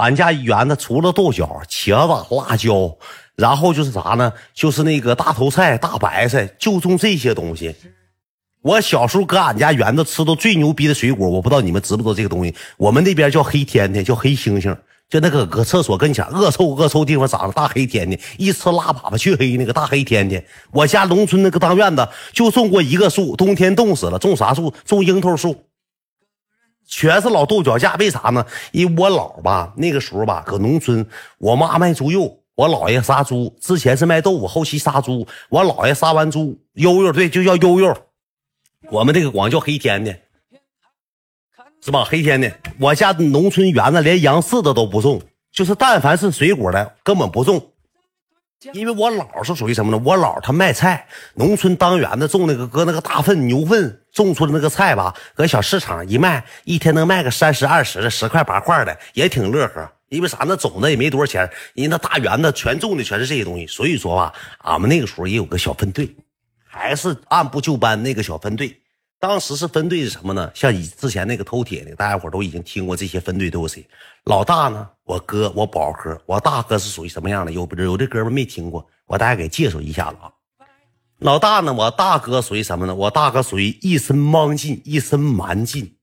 俺家园子除了豆角、茄子、辣椒，然后就是啥呢？就是那个大头菜、大白菜，就种这些东西。我小时候搁俺家园子吃到最牛逼的水果，我不知道你们知不知道这个东西？我们那边叫黑天天，叫黑猩猩，就那个搁厕所跟前恶臭恶臭地方长的大黑天天，一吃拉粑粑去黑那个大黑天天。我家农村那个当院子就种过一个树，冬天冻死了，种啥树？种樱桃树。全是老豆角架，为啥呢？因为我姥吧，那个时候吧，搁农村，我妈卖猪肉，我姥爷杀猪，之前是卖豆腐，后期杀猪，我姥爷杀完猪，悠悠对，就叫悠悠，我们这个广叫黑天的，是吧？黑天的，我家农村园子连杨柿子都不种，就是但凡是水果的，根本不种。因为我姥是属于什么呢？我姥他卖菜，农村当园子种那个搁那个大粪牛粪种出的那个菜吧，搁小市场一卖，一天能卖个三十二十的，十块八块的，也挺乐呵。因为啥？那种子也没多少钱，人那大园子全种的全是这些东西。所以说吧，俺们那个时候也有个小分队，还是按部就班那个小分队。当时是分队是什么呢？像以之前那个偷铁的，大家伙都已经听过这些分队都有谁？老大呢？我哥，我宝哥，我大哥是属于什么样的？有有的哥们没听过，我大家给介绍一下子啊。老大呢？我大哥属于什么呢？我大哥属于一身莽劲，一身蛮劲。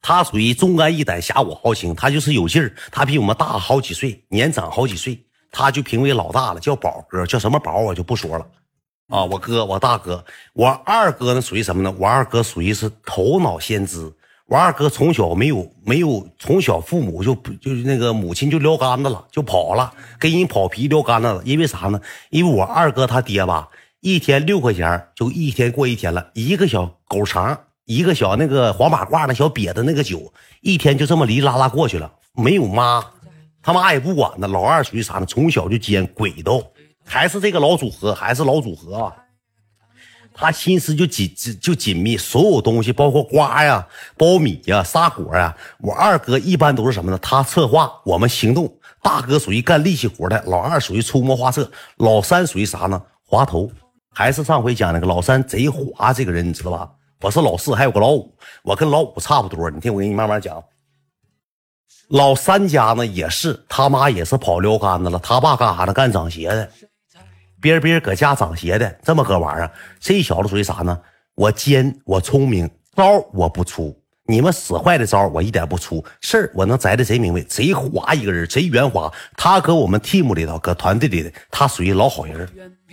他属于忠肝义胆，侠骨豪情，他就是有劲儿。他比我们大好几岁，年长好几岁，他就评为老大了，叫宝哥，叫什么宝我就不说了。啊，我哥，我大哥，我二哥呢，属于什么呢？我二哥属于是头脑先知。我二哥从小没有没有，从小父母就就是那个母亲就撂杆子了，就跑了，跟人跑皮撂杆子了。因为啥呢？因为我二哥他爹吧，一天六块钱就一天过一天了，一个小狗肠，一个小那个黄马褂那小瘪的那个酒，一天就这么哩啦啦过去了。没有妈，他妈也不管呢。老二属于啥呢？从小就奸鬼斗。还是这个老组合，还是老组合啊！他心思就紧，就紧密，所有东西，包括瓜呀、苞米呀、沙果呀，我二哥一般都是什么呢？他策划，我们行动。大哥属于干力气活的，老二属于出谋划策，老三属于啥呢？滑头。还是上回讲那个老三贼滑，这个人你知道吧？我是老四，还有个老五，我跟老五差不多。你听我给你慢慢讲。老三家呢也是，他妈也是跑撩杆子了，他爸干啥呢？干长鞋的。边边搁家长鞋的这么个玩意儿，这小子属于啥呢？我尖，我聪明，招我不出，你们使坏的招我一点不出，事儿我能摘的贼明白，贼滑一个人，贼圆滑。他搁我们 team 里头，搁团队里的，他属于老好人，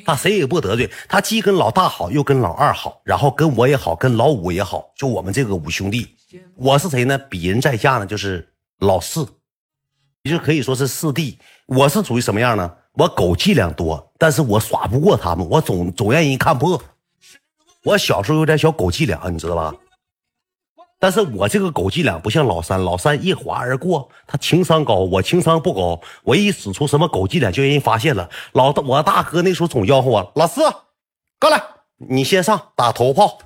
他谁也不得罪，他既跟老大好，又跟老二好，然后跟我也好，跟老五也好，就我们这个五兄弟，我是谁呢？比人在下呢，就是老四，就可以说是四弟。我是属于什么样呢？我狗伎俩多，但是我耍不过他们，我总总让人看破。我小时候有点小狗伎俩，你知道吧？但是我这个狗伎俩不像老三，老三一划而过，他情商高，我情商不高。我一使出什么狗伎俩，就让人发现了。老，我大哥那时候总吆喝我，老四，过来，你先上打头炮。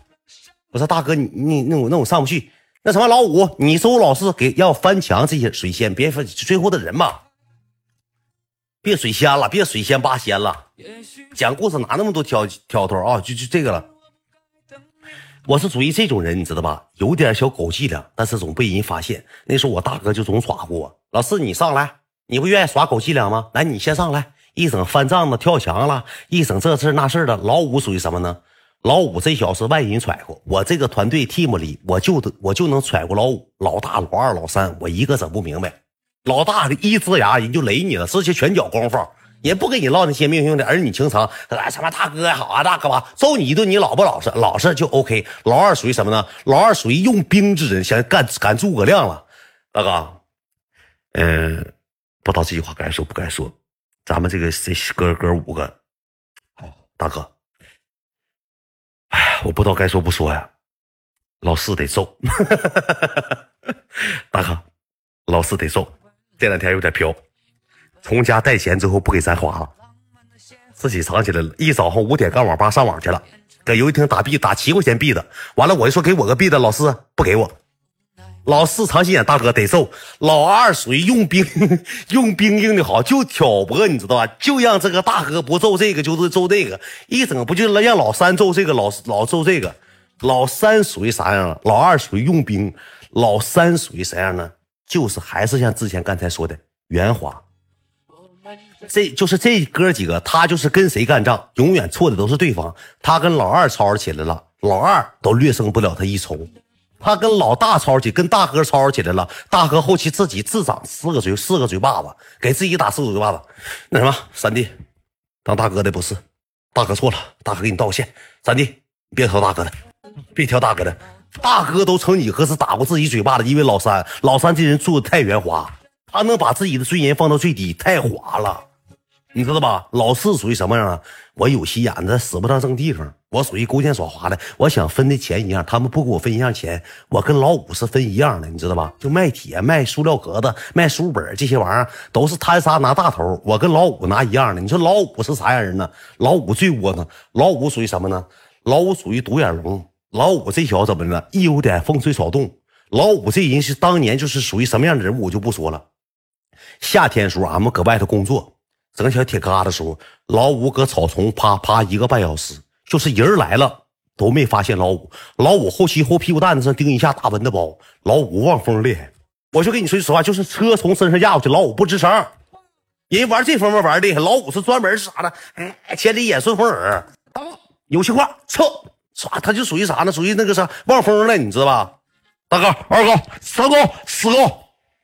我说大哥，你你那我那我上不去。那什么老五，你收老四给要翻墙这些水仙，别最后的人嘛。别水仙了，别水仙八仙了，讲故事哪那么多挑挑头啊？就就这个了。我是属于这种人，你知道吧？有点小狗伎俩，但是总被人发现。那时候我大哥就总耍过我。老四，你上来，你不愿意耍狗伎俩吗？来，你先上来，一整翻帐子、跳墙了，一整这事那事的。老五属于什么呢？老五这小子是万人揣过，我这个团队 team 里，我就我就能揣过老五、老大、老二、老三，我一个整不明白。老大的一呲牙，人就雷你了，直接拳脚功夫，人不跟你唠那些命兄的儿女情长。啊，什么大哥好啊，大哥吧，揍你一顿，你老不老实？老实就 OK。老二属于什么呢？老二属于用兵之人，想干干诸葛亮了。大哥，嗯，不知道这句话该说不该说。咱们这个这哥哥五个，好大哥，哎，我不知道该说不说呀。老四得揍，大哥，老四得揍。这两天有点飘，从家带钱之后不给咱花了，自己藏起来了。一早上五点干网吧上网去了，搁游戏厅打币打七块钱币的。完了我就说给我个币的，老四不给我。老四长心眼，大哥得揍。老二属于用兵 用兵用的好，就挑拨你知道吧？就让这个大哥不揍这个，就是揍这个。一整不就让老三揍这个，老老揍这个。老三属于啥样？老二属于用兵，老三属于啥样呢？就是还是像之前刚才说的圆滑。这就是这哥几个，他就是跟谁干仗，永远错的都是对方。他跟老二吵吵起来了，老二都略胜不了他一筹。他跟老大吵起，跟大哥吵吵起来了，大哥后期自己自长四个嘴四个嘴巴子，给自己打四个嘴巴子。那什么，三弟，当大哥的不是，大哥错了，大哥给你道个歉。三弟，别挑大哥的，别挑大哥的，大哥都成你何时打过自己嘴巴子，因为老三，老三这人做的太圆滑，他能把自己的尊严放到最低，太滑了。你知道吧？老四属于什么样啊？我有心眼子，使不上正地方。我属于勾肩耍滑的。我想分的钱一样，他们不给我分一样钱。我跟老五是分一样的，你知道吧？就卖铁、卖塑料壳子、卖书本这些玩意儿，都是他仨拿大头。我跟老五拿一样的。你说老五是啥样人呢？老五最窝囊。老五属于什么呢？老五属于独眼龙。老五这小子怎么了？一有点风吹草动。老五这人是当年就是属于什么样的人物，我就不说了。夏天时候，俺们搁外头工作。整小铁疙瘩的时候，老五搁草丛趴趴一个半小时，就是人来了都没发现老五。老五后期后屁股蛋子上钉一下大蚊子包。老五望风厉害，我就跟你说句实话，就是车从身上压过去，老五不吱声。人玩这方面玩厉害，老五是专门是啥呢？哎，千里眼顺风耳，有情况撤，唰，他就属于啥呢？属于那个啥望风了，你知道吧？大哥、二哥、三哥、四哥，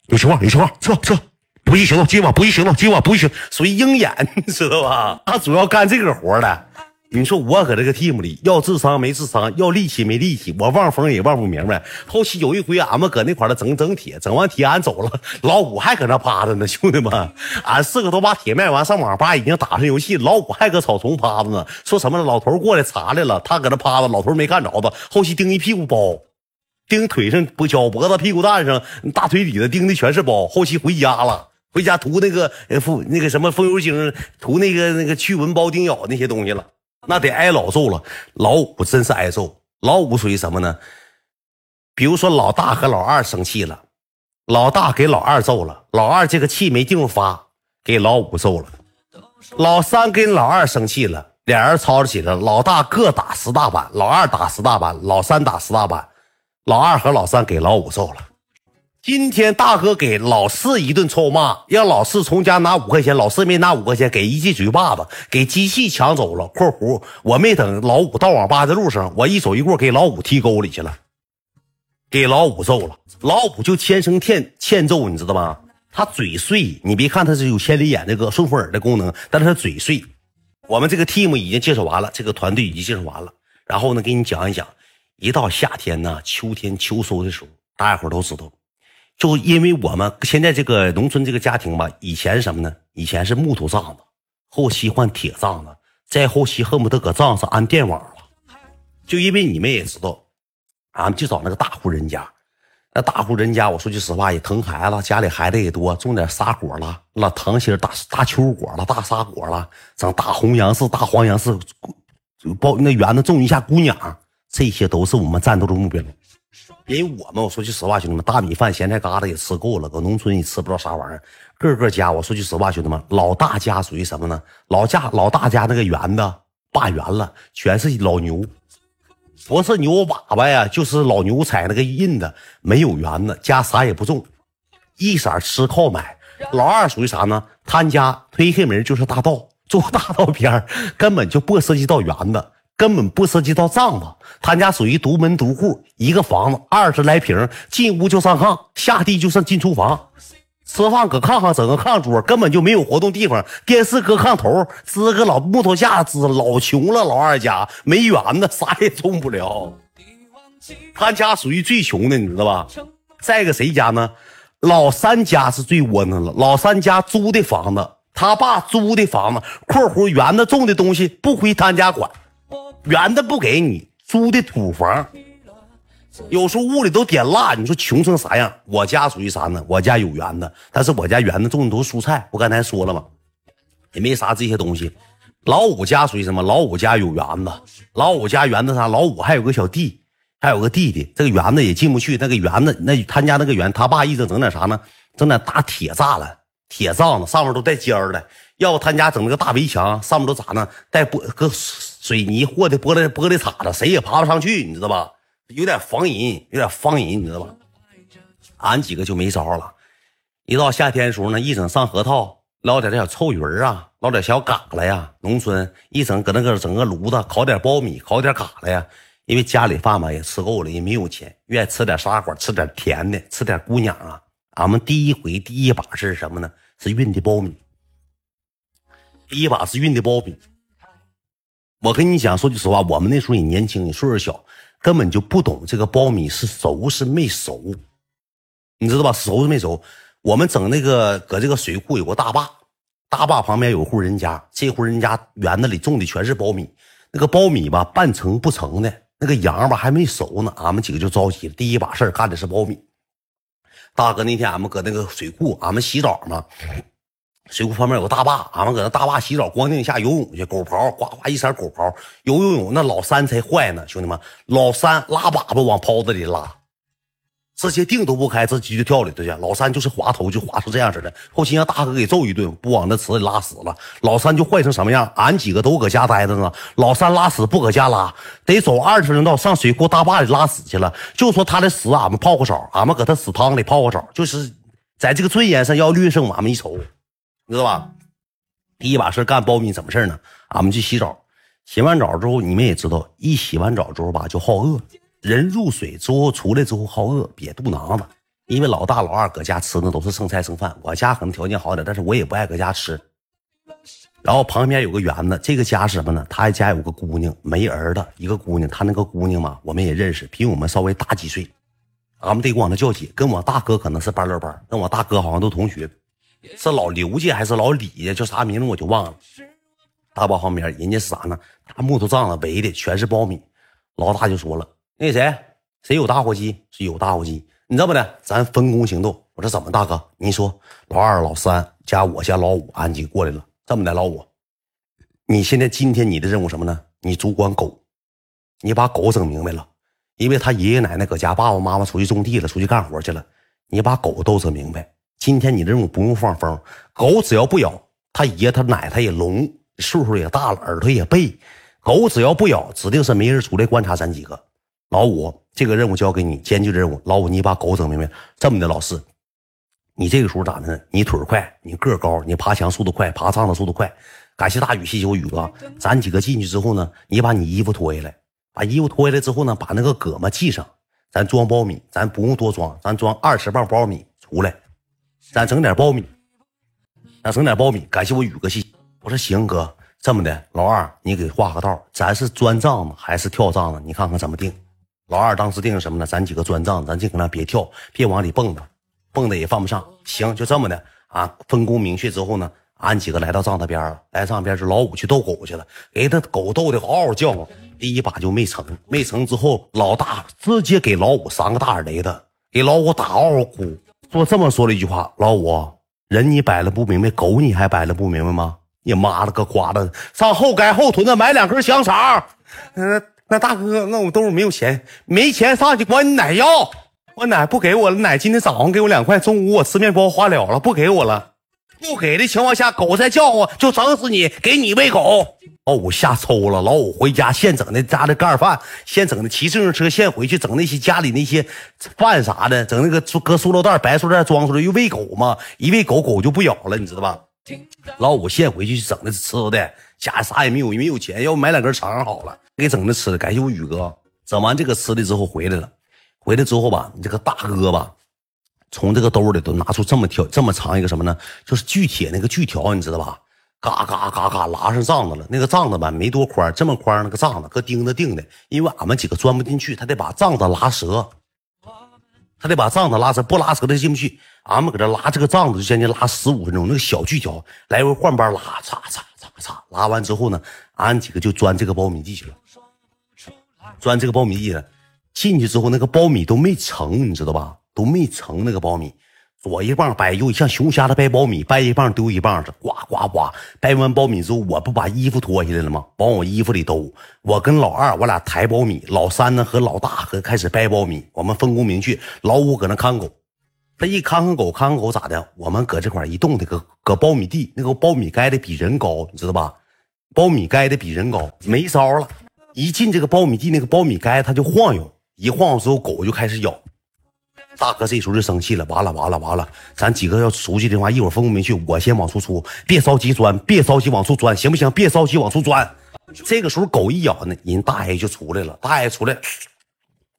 有情况，有情况，撤撤。不易行动，今晚不易行动，今晚不易行，属于鹰眼，你知道吧？他主要干这个活的。你说我搁这个 team 里，要智商没智商，要力气没力气，我望风也望不明白。后期有一回，俺们搁那块儿整整铁，整完铁俺走了，老五还搁那趴着呢，兄弟们，俺四个都把铁卖完，上网吧已经打上游戏，老五还搁草丛趴着呢。说什么老头过来查来了，他搁那趴着，老头没看着他，后期钉一屁股包，钉腿上、脖脚脖子、屁股蛋上、大腿底下钉的全是包，后期回家了。回家涂那个呃风那个什么风油精，涂那个那个驱蚊包叮咬那些东西了，那得挨老揍了。老五真是挨揍。老五属于什么呢？比如说老大和老二生气了，老大给老二揍了，老二这个气没地方发，给老五揍了。老三跟老二生气了，俩人吵吵起来，老大各打十大板，老二打十大板，老三打十大板，老二和老三给老五揍了。今天大哥给老四一顿臭骂，让老四从家拿五块钱，老四没拿五块钱，给一记嘴巴子，给机器抢走了。（括弧我没等老五到网吧的路上，我一走一过，给老五踢沟里去了，给老五揍了。老五就天生欠欠揍，你知道吗？他嘴碎，你别看他是有千里眼这个顺风耳的功能，但是他嘴碎。我们这个 team 已经介绍完了，这个团队已经介绍完了。然后呢，给你讲一讲，一到夏天呢，秋天秋收的时候，大家伙都知道。就因为我们现在这个农村这个家庭吧，以前什么呢？以前是木头帐子，后期换铁帐子，再后期恨不得搁帐上安电网了。就因为你们也知道，俺们就找那个大户人家，那大户人家，我说句实话，也疼孩子，家里孩子也多，种点沙果了，那糖心大大秋果了，大沙果了，整大红杨柿、大黄杨柿，包那园子种一下姑娘，这些都是我们战斗的目标。因为我们，我说句实话，兄弟们，大米饭、咸菜疙瘩也吃够了，搁农村也吃不着啥玩意儿。个个家，我说句实话，兄弟们，老大家属于什么呢？老家老大家那个园子罢园了，全是老牛，不是牛粑粑呀，就是老牛踩那个印子，没有园子，家啥也不种，一色吃靠买。老二属于啥呢？他家推开门就是大道，坐大道边根本就不涉及到园子。根本不涉及到帐子，他家属于独门独户，一个房子二十来平，进屋就上炕，下地就算进厨房，吃饭搁炕上整个炕桌，根本就没有活动地方，电视搁炕头，支个老木头架子，老穷了。老二家没园子，啥也种不了。他家属于最穷的，你知道吧？再个谁家呢？老三家是最窝囊了。老三家租的房子，他爸租的房子（括弧园子种的东西不归他家管）。园子不给你租的土房，有时候屋里都点蜡，你说穷成啥样？我家属于啥呢？我家有园子，但是我家园子种的都是蔬菜。我刚才说了吗？也没啥这些东西。老五家属于什么？老五家有园子，老五家园子啥？老五还有个小弟，还有个弟弟，这个园子也进不去。那个园子，那他家那个园，他爸一直整点啥呢？整点大铁栅栏、铁栅子，上面都带尖儿的。要不他家整那个大围墙，上面都咋呢？带玻搁。水泥或的玻璃玻璃碴子，谁也爬不上去，你知道吧？有点防人，有点防人，你知道吧？俺几个就没招了，一到夏天的时候呢，一整上核桃，捞点这小臭鱼儿啊，捞点小嘎啦呀。农村一整搁那个整个炉子烤点苞米，烤点嘎啦呀。因为家里饭嘛也吃够了，也没有钱，愿意吃点沙果，吃点甜的，吃点姑娘啊。俺们第一回第一把是什么呢？是运的苞米。第一把是运的苞米。我跟你讲，说句实话，我们那时候也年轻，也岁数小，根本就不懂这个苞米是熟是没熟，你知道吧？熟是没熟？我们整那个搁这个水库有个大坝，大坝旁边有户人家，这户人家园子里种的全是苞米，那个苞米吧半成不成的，那个秧吧还没熟呢，俺们几个就着急了。第一把事干的是苞米。大哥，那天俺们搁那个水库，俺们洗澡嘛。水库旁边有个大坝，俺们搁那大坝洗澡，光腚下游泳去，狗刨呱呱一扇狗刨，游游泳那老三才坏呢，兄弟们，老三拉粑粑往泡子里拉，直接腚都不开，这鸡就跳里头去。老三就是滑头，就滑成这样似的。后期让大哥给揍一顿，不往那池里拉死了。老三就坏成什么样？俺几个都搁家待着呢。老三拉屎不搁家拉，得走二十分钟道上水库大坝里拉屎去了。就说他的屎，俺们泡个澡，俺们搁他屎汤里泡个澡，就是在这个尊严上要略胜俺们一筹。知道吧？第一把是干苞米怎么事呢？俺们去洗澡，洗完澡之后，你们也知道，一洗完澡之后吧，就好饿。人入水之后出来之后好饿，瘪肚囊子。因为老大老二搁家吃的都是剩菜剩饭，我家可能条件好点，但是我也不爱搁家吃。然后旁边有个园子，这个家是什么呢？他家有个姑娘没儿子，一个姑娘，他那个姑娘嘛，我们也认识，比我们稍微大几岁，俺们得管她叫姐，跟我大哥可能是班儿班，跟我大哥好像都同学。是老刘家还是老李家？叫啥名字我就忘了。大坝旁边，人家是啥呢？大木头帐子围的全是苞米。老大就说了：“那谁谁有打火机？是有打火机。你这么的，咱分工行动。”我说：“怎么，大哥？你说，老二、老三加我加老五，俺几过来了。这么的，老五，你现在今天你的任务什么呢？你主管狗，你把狗整明白了，因为他爷爷奶奶搁家，爸爸妈妈出去种地了，出去干活去了。你把狗都整明白。”今天你的任务不用放风，狗只要不咬，他爷他奶他也聋，岁数也大了，耳朵也背。狗只要不咬，指定是没人出来观察咱几个。老五，这个任务交给你，艰巨的任务。老五，你把狗整明白。这么的，老四，你这个时候咋的呢？你腿快，你个高，你爬墙速度快，爬帐的速度快。感谢大宇，谢谢我宇哥。咱几个进去之后呢，你把你衣服脱下来，把衣服脱下来之后呢，把那个胳膊系上。咱装苞米，咱不用多装，咱装二十磅苞米出来。咱整点苞米，咱整点苞米。感谢我宇哥，谢谢。我说行哥，这么的，老二你给画个道，咱是钻帐子还是跳帐子？你看看怎么定。老二当时定什么呢？咱几个钻帐，咱尽可能别跳，别往里蹦跶，蹦的也犯不上。行，就这么的啊。分工明确之后呢，俺几个来到帐子边了。来帐边是老五去逗狗去了，给他狗逗的嗷嗷叫。第一把就没成，没成之后，老大直接给老五三个大耳雷子，给老五打嗷嗷哭。说这么说了一句话，老五，人你摆了不明白，狗你还摆了不明白吗？你妈了个瓜的，上后街后屯子买两根香肠。那那大哥，那我兜里没有钱，没钱上去管你奶要。我奶不给我了，奶今天早上给我两块，中午我吃面包花了了，不给我了。不给的情况下，狗再叫唤就整死你，给你喂狗。老五吓抽了，老五回家现整的家的盖饭，现整的骑自行车现回去整那些家里那些饭啥的，整那个搁塑料袋白塑料袋装出来，又喂狗嘛，一喂狗狗就不咬了，你知道吧？老五现回去整的吃的，家啥也没有，没有钱，要不买两根肠好了，给整的吃的。感谢我宇哥，整完这个吃的之后回来了，回来之后吧，你这个大哥吧，从这个兜里头拿出这么条这么长一个什么呢？就是锯铁那个锯条，你知道吧？嘎嘎嘎嘎拉上帐子了，那个帐子吧没多宽，这么宽那个帐子搁钉子钉的，因为俺们几个钻不进去，他得把帐子拉折，他得把帐子拉折，不拉折他进不去。俺们搁这拉这个帐子就将近拉十五分钟，那个小锯条来回换班拉，嚓嚓嚓嚓，拉完之后呢，俺几个就钻这个苞米地去了，钻这个苞米地了，进去之后那个苞米都没成，你知道吧？都没成那个苞米。左一棒掰，右像熊瞎子掰苞米，掰一棒丢一棒子，呱呱呱！掰完苞米之后，我不把衣服脱下来了吗？往我衣服里兜。我跟老二，我俩抬苞米，老三呢和老大和开始掰苞米。我们分工明确，老五搁那看狗。他一看看狗，看看狗咋的？我们搁这块一动的，搁搁苞米地那个苞米盖的比人高，你知道吧？苞米盖的比人高，没招了。一进这个苞米地，那个苞米盖它就晃悠，一晃悠之后，狗就开始咬。大哥这时候就生气了，完了完了完了，咱几个要出去的话，一会儿分不明确，我先往出出，别着急钻，别着急往出钻，行不行？别着急往出钻。这个时候狗一咬呢，人大爷就出来了，大爷出来，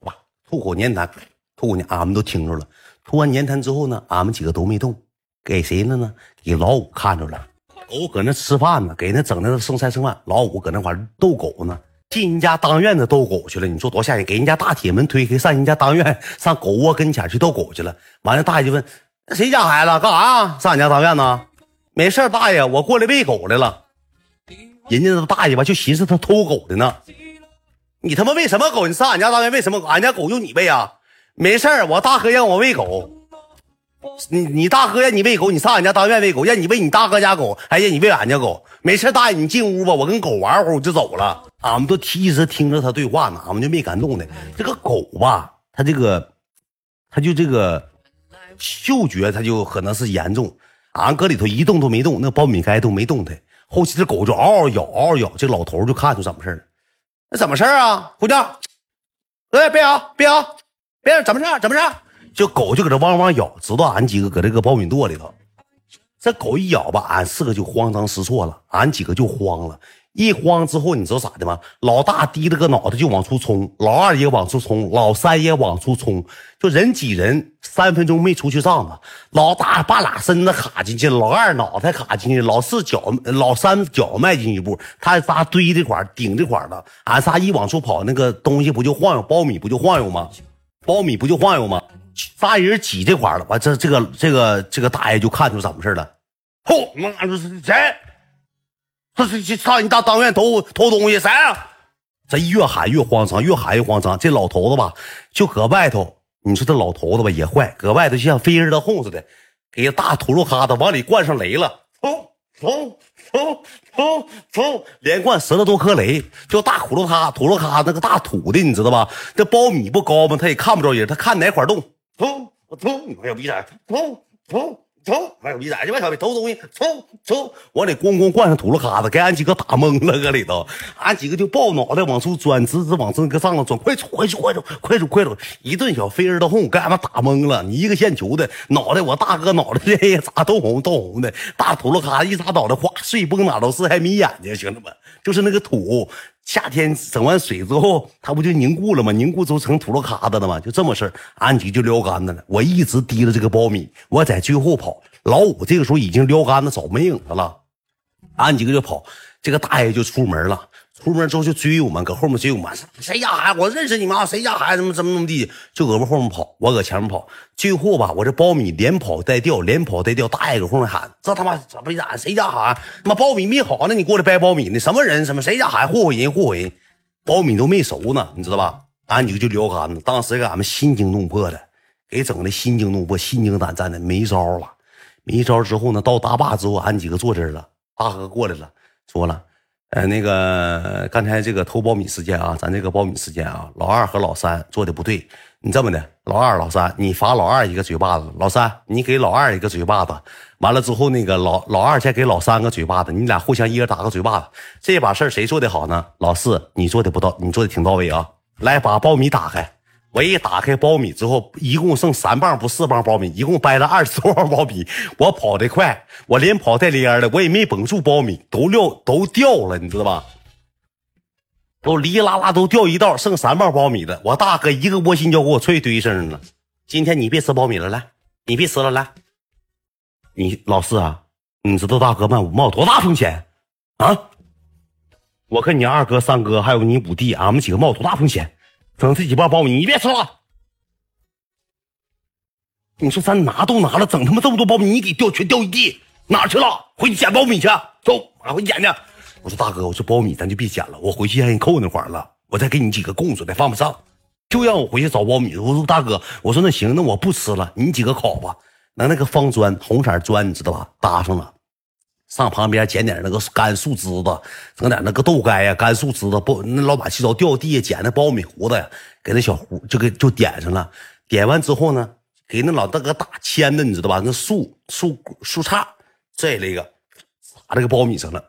哇，吐口粘痰，吐口，俺们都听着了。吐完粘痰之后呢，俺们几个都没动，给谁了呢？给老五看着了。狗搁那吃饭呢，给那整那剩菜剩饭，老五搁那块逗狗呢。进人家当院子逗狗去了，你说多吓人！给人家大铁门推开，上人家当院，上狗窝跟前去逗狗去了。完了，大爷就问：“谁家孩子干啥呀？上俺家当院呢？”没事大爷，我过来喂狗来了。人家大爷吧就寻思他偷狗的呢。你他妈喂什么狗？你上俺家当院喂什么狗？俺家狗用你喂啊？没事我大哥让我喂狗。你你大哥让你喂狗，你上俺家当院喂狗，让你喂你大哥家狗，还让你喂俺家狗。没事大爷你进屋吧，我跟狗玩会儿我就走了。俺们都一直听着他对话呢，俺们就没敢动的。这个狗吧，它这个，它就这个嗅觉，它就可能是严重。俺搁里头一动都没动，那苞米盖都没动它。后期这狗就嗷嗷咬，嗷嗷咬。这老头就看出怎么事了。那怎么事啊，姑娘？哎，别咬，别咬，别咬怎么事？怎么事？就狗就搁这汪汪咬，知道俺几个搁这个苞米垛里头。这狗一咬吧，俺四个就慌张失措了，俺几个就慌了。一慌之后，你知道咋的吗？老大低着个脑袋就往出冲，老二也往出冲，老三也往出冲，就人挤人，三分钟没出去帐子。老大把俩身子卡进去，老二脑袋卡进去，老四脚，老三脚迈进一步，他仨堆这块顶这块的，俺仨一往出跑，那个东西不就晃悠，苞米不就晃悠吗？苞米不就晃悠吗？仨人挤这块了，完这这个这个这个大爷就看出怎么事了，嚯，妈这是谁？这是上你大当院偷偷东西，谁啊？这越喊越慌张，越喊越慌张。这老头子吧，就搁外头。你说这老头子吧也坏，搁外头就像飞人的哄似的，给大土噜哈子往里灌上雷了，冲冲冲冲冲，连灌十来多颗雷，就大土噜哈土噜哈那个大土的，你知道吧？这苞米不高吗？他也看不着人，他看哪块动，冲冲，你小逼崽，冲冲。冲！卖小逼崽去！卖小逼偷东西！冲冲！往里咣咣灌上土噜卡子，给俺几个打懵了，搁里头，俺几个就抱脑袋往出钻，直直往这个上头钻，快走，快走，快走，快走，快走！一顿小飞人的轰，给俺们打懵了。你一个线球的脑袋，我大哥脑袋这咋都红都红的，大土噜卡子一砸脑袋，哗碎崩哪都是，还眯眼睛，兄弟们，就是那个土。夏天整完水之后，它不就凝固了吗？凝固之后成土了卡子了吗？就这么事儿，安吉就撩杆子了。我一直提着这个苞米，我在最后跑。老五这个时候已经撩杆子早没影子了，安吉就跑。这个大爷就出门了。出门之后就追我们，搁后面追我们。谁家孩子？我认识你妈？谁家孩子？怎么怎么怎么地？就搁我后面跑，我搁前面跑。最后吧，我这苞米连跑带掉，连跑带掉。大爷搁后面喊：“这他妈怎么咋？谁家孩子？他妈苞米没好呢，你过来掰苞米呢？什么人？什么谁家孩子？祸祸人，祸祸人！苞米都没熟呢，你知道吧？俺几个就撩杆子，当时给俺们心惊动魄的，给整的心惊动魄、心惊胆战的，没招了。没招之后呢，到大坝之后，俺几个坐这儿了。大哥过来了，说了。呃，那个刚才这个偷苞米事件啊，咱这个苞米事件啊，老二和老三做的不对。你这么的，老二、老三，你罚老二一个嘴巴子，老三你给老二一个嘴巴子。完了之后，那个老老二再给老三个嘴巴子，你俩互相一人打个嘴巴子。这把事儿谁做的好呢？老四，你做的不到，你做的挺到位啊。来，把苞米打开。我一打开苞米之后，一共剩三磅不四磅苞米，一共掰了二十多磅苞米。我跑得快，我连跑带连的，我也没绷住苞米，都撂都掉了，你知道吧？都哩啦啦都掉一道，剩三磅苞米了。我大哥一个窝心就给我踹堆上了。今天你别吃苞米了，来，你别吃了，来。你老四啊，你知道大哥冒冒多大风险啊？我跟你二哥、三哥还有你五弟，俺们几个冒多大风险？整这几包苞米，你别吃了。你说咱拿都拿了，整他妈这么多苞米，你给掉全掉一地，哪去了？回去捡苞米去，走，俺回去捡去。我说大哥，我说苞米咱就别捡了，我回去让人扣那块了，我再给你几个供出来放不上，就让我回去找苞米。我说大哥，我说那行，那我不吃了，你几个烤吧。拿那个方砖，红色砖，你知道吧？搭上了。上旁边捡点那个干树枝子，整点那个豆干呀，干树枝子不那老板七糟掉地下捡那苞米糊子呀，给那小胡就给就点上了。点完之后呢，给那老大哥打签的，你知道吧？那树树树杈这那个撒这个苞米上了，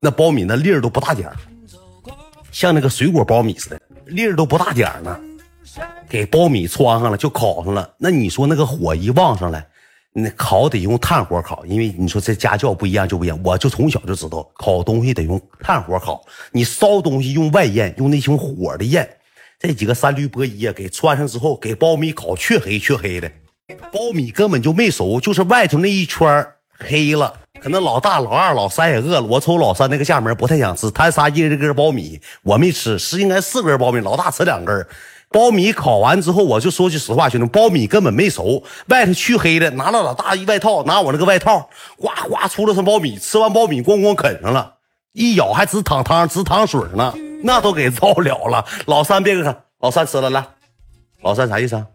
那苞米那粒儿都不大点像那个水果苞米似的，粒儿都不大点呢。给苞米穿上了，就烤上了。那你说那个火一旺上来，那烤得用炭火烤，因为你说这家教不一样就不一样。我就从小就知道烤东西得用炭火烤，你烧东西用外焰，用那种火的焰。这几个三驴波衣啊，给穿上之后，给苞米烤黢黑黢黑的，苞米根本就没熟，就是外头那一圈黑了。可能老大、老二、老三也饿了。我瞅老三那个下门不太想吃，他仨一人一根苞米，我没吃，是应该四根苞米，老大吃两根。苞米烤完之后，我就说句实话，兄弟，苞米根本没熟，外头黢黑的。拿了老大一外套，拿我那个外套，呱呱出了层苞米，吃完苞米咣咣啃上了，一咬还直淌汤，直淌水呢。那都给造了了。老三别看，老三吃了来。老三啥意思啊？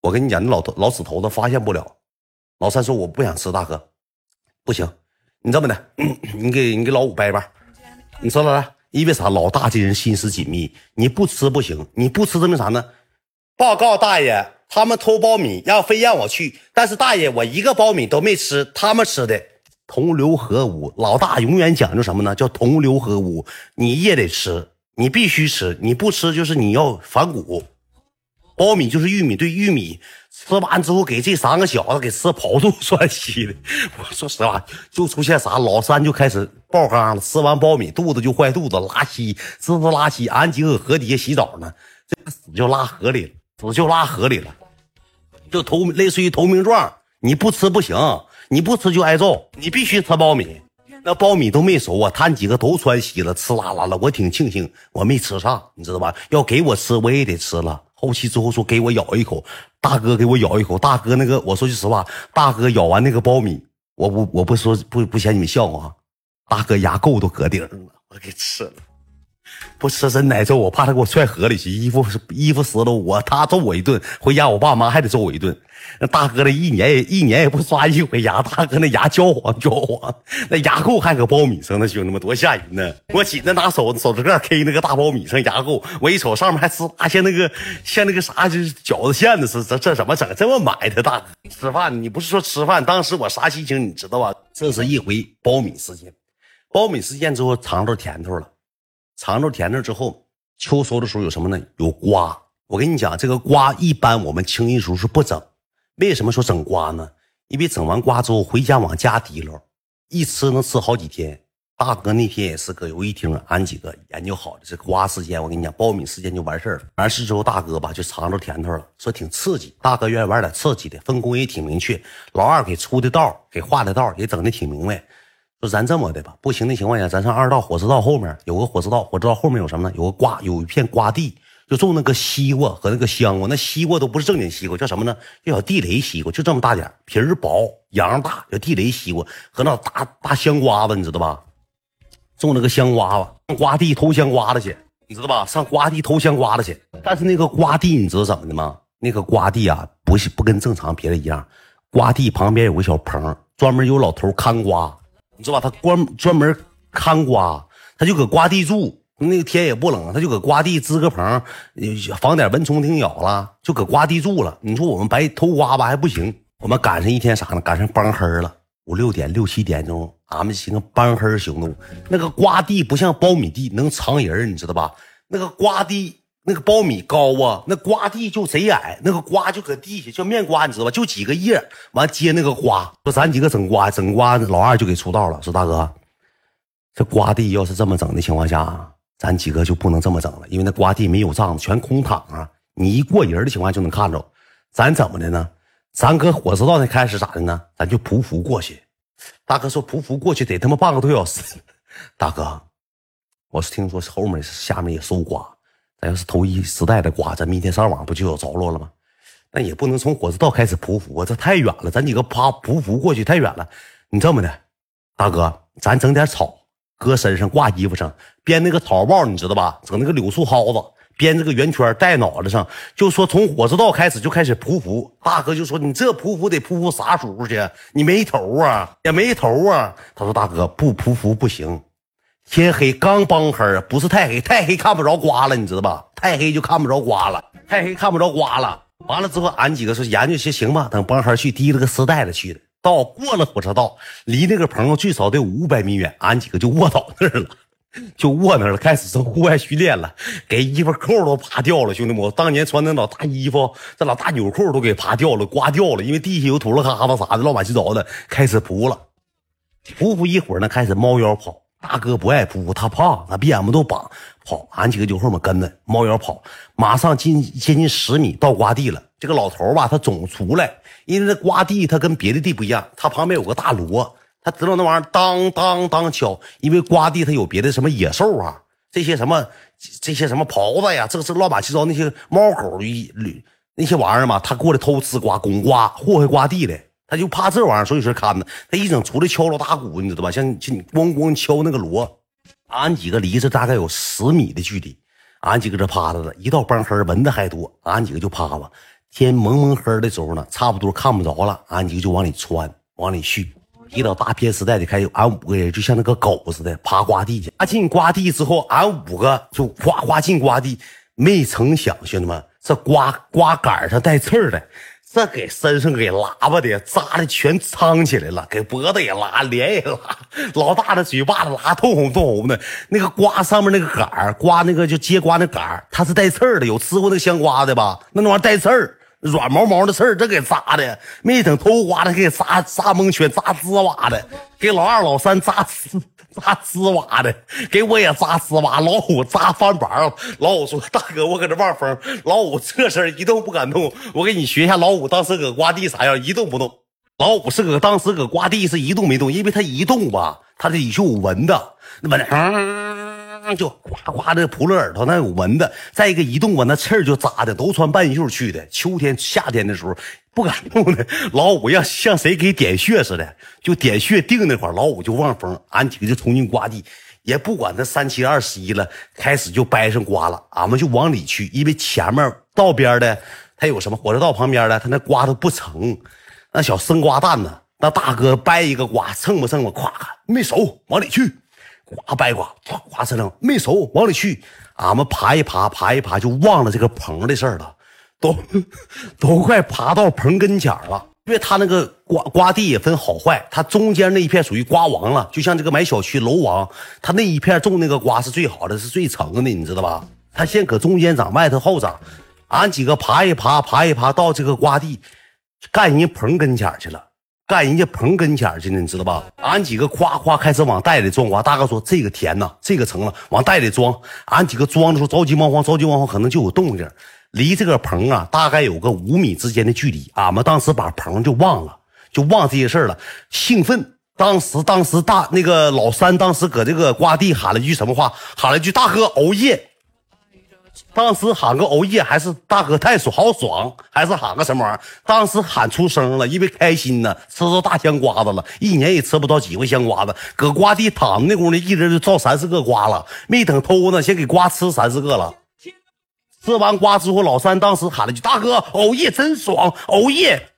我跟你讲，那老头老死头子发现不了。老三说我不想吃，大哥，不行，你这么的，你给你给老五掰吧。你说了来，因为啥？老大这人心思紧密，你不吃不行，你不吃证明啥呢？报告大爷，他们偷苞米，要非让我去，但是大爷我一个苞米都没吃，他们吃的。同流合污，老大永远讲究什么呢？叫同流合污。你也得吃，你必须吃，你不吃就是你要反骨。苞米就是玉米，对玉米吃完之后给这三个小子给吃跑肚窜稀的。我说实话，就出现啥，老三就开始爆缸了，吃完苞米肚子就坏肚子，拉稀，滋滋拉稀。俺几个河底下洗澡呢，这死就拉河里了，死就拉河里了，就投类似于投名状，你不吃不行。你不吃就挨揍，你必须吃苞米。那苞米都没熟啊，他几个都穿稀了，吃啦啦了。我挺庆幸我没吃上，你知道吧？要给我吃，我也得吃了。后期之后说给我咬一口，大哥给我咬一口。大哥那个，我说句实话，大哥咬完那个苞米，我不我不说不不嫌你们笑话，大哥牙垢都搁顶上了，我给吃了。不吃真挨揍，我怕他给我踹河里去。衣服衣服湿了，我他揍我一顿，回家我爸妈还得揍我一顿。那大哥的一年也一年也不刷一回牙，大哥那牙焦黄焦黄，那牙垢还搁苞米上，那兄弟们多吓人呢！我紧着拿手手指盖 K 那个大苞米上牙垢，我一瞅上面还呲啦像那个像那个啥就是饺子馅子似的，这这怎么整？这么埋的？大哥吃饭你不是说吃饭？当时我啥心情你知道吧？这是一回苞米事件，苞米事件之后尝着甜头了。尝着甜头之后，秋收的时候有什么呢？有瓜。我跟你讲，这个瓜一般我们清一时候是不整。为什么说整瓜呢？因为整完瓜之后回家往家提溜，一吃能吃好几天。大哥那天也是搁游戏厅，俺几个研究好的这瓜时间，我跟你讲，苞米时间就完事儿了。完事之后，大哥吧就尝着甜头了，说挺刺激。大哥愿意玩点刺激的，分工也挺明确。老二给出的道，给画的道也整的挺明白。说咱这么的吧，不行的情况下，咱上二道火车道后面有个火车道，火车道后面有什么呢？有个瓜，有一片瓜地，就种那个西瓜和那个香瓜。那西瓜都不是正经西瓜，叫什么呢？叫小地雷西瓜，就这么大点皮儿薄，瓤大，叫地雷西瓜和那大大香瓜子，你知道吧？种那个香瓜子，上瓜地偷香瓜子去，你知道吧？上瓜地偷香瓜子去。但是那个瓜地你知道怎么的吗？那个瓜地啊，不是不跟正常别的一样，瓜地旁边有个小棚，专门有老头看瓜。你知道吧？他关专门看瓜，他就搁瓜地住。那个天也不冷，他就搁瓜地支个棚，防点蚊虫叮咬了，就搁瓜地住了。你说我们白偷瓜吧还不行，我们赶上一天啥呢？赶上帮黑了，五六点、六七点钟，俺们寻思帮黑行动。那个瓜地不像苞米地能藏人，你知道吧？那个瓜地。那个苞米高啊，那瓜地就贼矮，那个瓜就搁地下，叫面瓜，你知道吧？就几个叶，完接那个瓜。说咱几个整瓜，整瓜，老二就给出道了。说大哥，这瓜地要是这么整的情况下，咱几个就不能这么整了，因为那瓜地没有帐，全空躺啊。你一过人的情况下就能看着。咱怎么的呢？咱搁火车道那开始咋的呢？咱就匍匐过去。大哥说匍匐过去得他妈半个多小时。大哥，我是听说后面下面也收瓜。咱要是头一时代的瓜，咱明天上网不就有着落了吗？那也不能从火车道开始匍匐啊，这太远了。咱几个趴匍匐过去太远了。你这么的，大哥，咱整点草搁身上挂衣服上，编那个草帽，你知道吧？整那个柳树蒿子，编这个圆圈戴脑袋上，就说从火车道开始就开始匍匐。大哥就说：“你这匍匐得匍匐啥时候去？你没头啊，也没头啊。”他说：“大哥，不匍匐不行。”天黑刚帮黑不是太黑，太黑看不着瓜了，你知道吧？太黑就看不着瓜了，太黑看不着瓜了。完了之后，俺几个说研究些行吧，等帮黑去提了个丝袋子去的。到过了火车道，离那个棚最少得五百米远，俺几个就卧倒那儿了。就卧那了，开始上户外训练了，给衣服扣都扒掉了，兄弟们，我当年穿那老大衣服，这老大纽扣都给扒掉了，刮掉了，因为地下有土了疙瘩啥的，乱七八糟的，开始扑了，扑扑一会儿呢，开始猫腰跑。大哥不爱扑，他胖，他比俺们都绑跑，俺几个就后面跟着猫腰跑，马上近接近十米到瓜地了。这个老头吧，他总出来，因为这瓜地他跟别的地不一样，他旁边有个大锣。他知道那玩意儿当当当敲，因为瓜地他有别的什么野兽啊，这些什么这些什么狍子呀，这个是乱七八糟那些猫狗一那些玩意儿嘛，他过来偷吃瓜、拱瓜、祸害瓜地的，他就怕这玩意儿，所以说看着他一整出来敲锣打鼓，你知道吧？像像咣咣敲那个锣，俺几个离着大概有十米的距离，俺几个这趴着了，一到帮黑蚊子还多，俺几个就趴吧。天蒙蒙黑的时候呢，差不多看不着了，俺几个就往里窜，往里续。一到大片时代的开始，俺五个人就像那个狗似的爬瓜地去。爬进瓜地之后，俺五个就哗哗进瓜地。没成想，兄弟们，这瓜瓜杆上带刺儿的，这给身上给拉巴的扎的全苍起来了，给脖子也拉，脸也拉，老大的嘴巴子拉通红通红的。那个瓜上面那个杆儿，瓜那个就接瓜那杆儿，它是带刺儿的。有吃过那个香瓜的吧？那那玩意儿带刺儿。软毛毛的刺儿，这给扎的，没等偷瓜的给扎扎蒙圈，扎吱哇的，给老二老三扎吱扎呲哇的，给我也扎呲哇，老虎扎翻板了。老虎说：“大哥，我搁这望风。”老虎这身一动不敢动。我给你学一下，老虎当时搁瓜地啥样，一动不动。老虎是搁当时搁瓜地是一动没动，因为他一动吧，他这里就有蚊子，那么那。就呱呱的扑了耳朵，那有蚊子。再一个一动我，那刺儿就扎的，都穿半袖去的。秋天、夏天的时候不敢动的。老五要像谁给点穴似的，就点穴定那块老五就望风。俺几个就冲进瓜地，也不管他三七二十一了，开始就掰上瓜了。俺们就往里去，因为前面道边的他有什么火车道旁边的，他那瓜都不成，那小生瓜蛋呢。那大哥掰一个瓜，蹭吧蹭吧，咵，没熟，往里去。呱掰呱，呱呱哧楞，没熟，往里去。俺们爬一爬，爬一爬，就忘了这个棚的事儿了，都都快爬到棚跟前了。因为他那个瓜瓜地也分好坏，他中间那一片属于瓜王了，就像这个买小区楼王，他那一片种那个瓜是最好的，是最成的，你知道吧？他先搁中间长，外头后长。俺几个爬一爬，爬一爬，到这个瓜地，干人家棚跟前去了。干人家棚跟前去呢，你知道吧？俺几个夸夸开始往袋里装瓜。大哥说：“这个甜呐，这个成了，往袋里装。”俺几个装的时候着急忙慌，着急忙慌，可能就有动静。离这个棚啊，大概有个五米之间的距离。俺们当时把棚就忘了，就忘这些事了。兴奋，当时当时大那个老三当时搁这个瓜地喊了一句什么话？喊了一句：“大哥熬夜。”当时喊个熬夜还是大哥太爽好爽，还是喊个什么玩意儿？当时喊出声了，因为开心呢，吃到大香瓜子了，一年也吃不到几回香瓜子。搁瓜地躺着那功夫，一人就造三四个瓜了，没等偷呢，先给瓜吃三四个了。吃完瓜之后，老三当时喊了句：“大哥，熬夜真爽，熬夜。”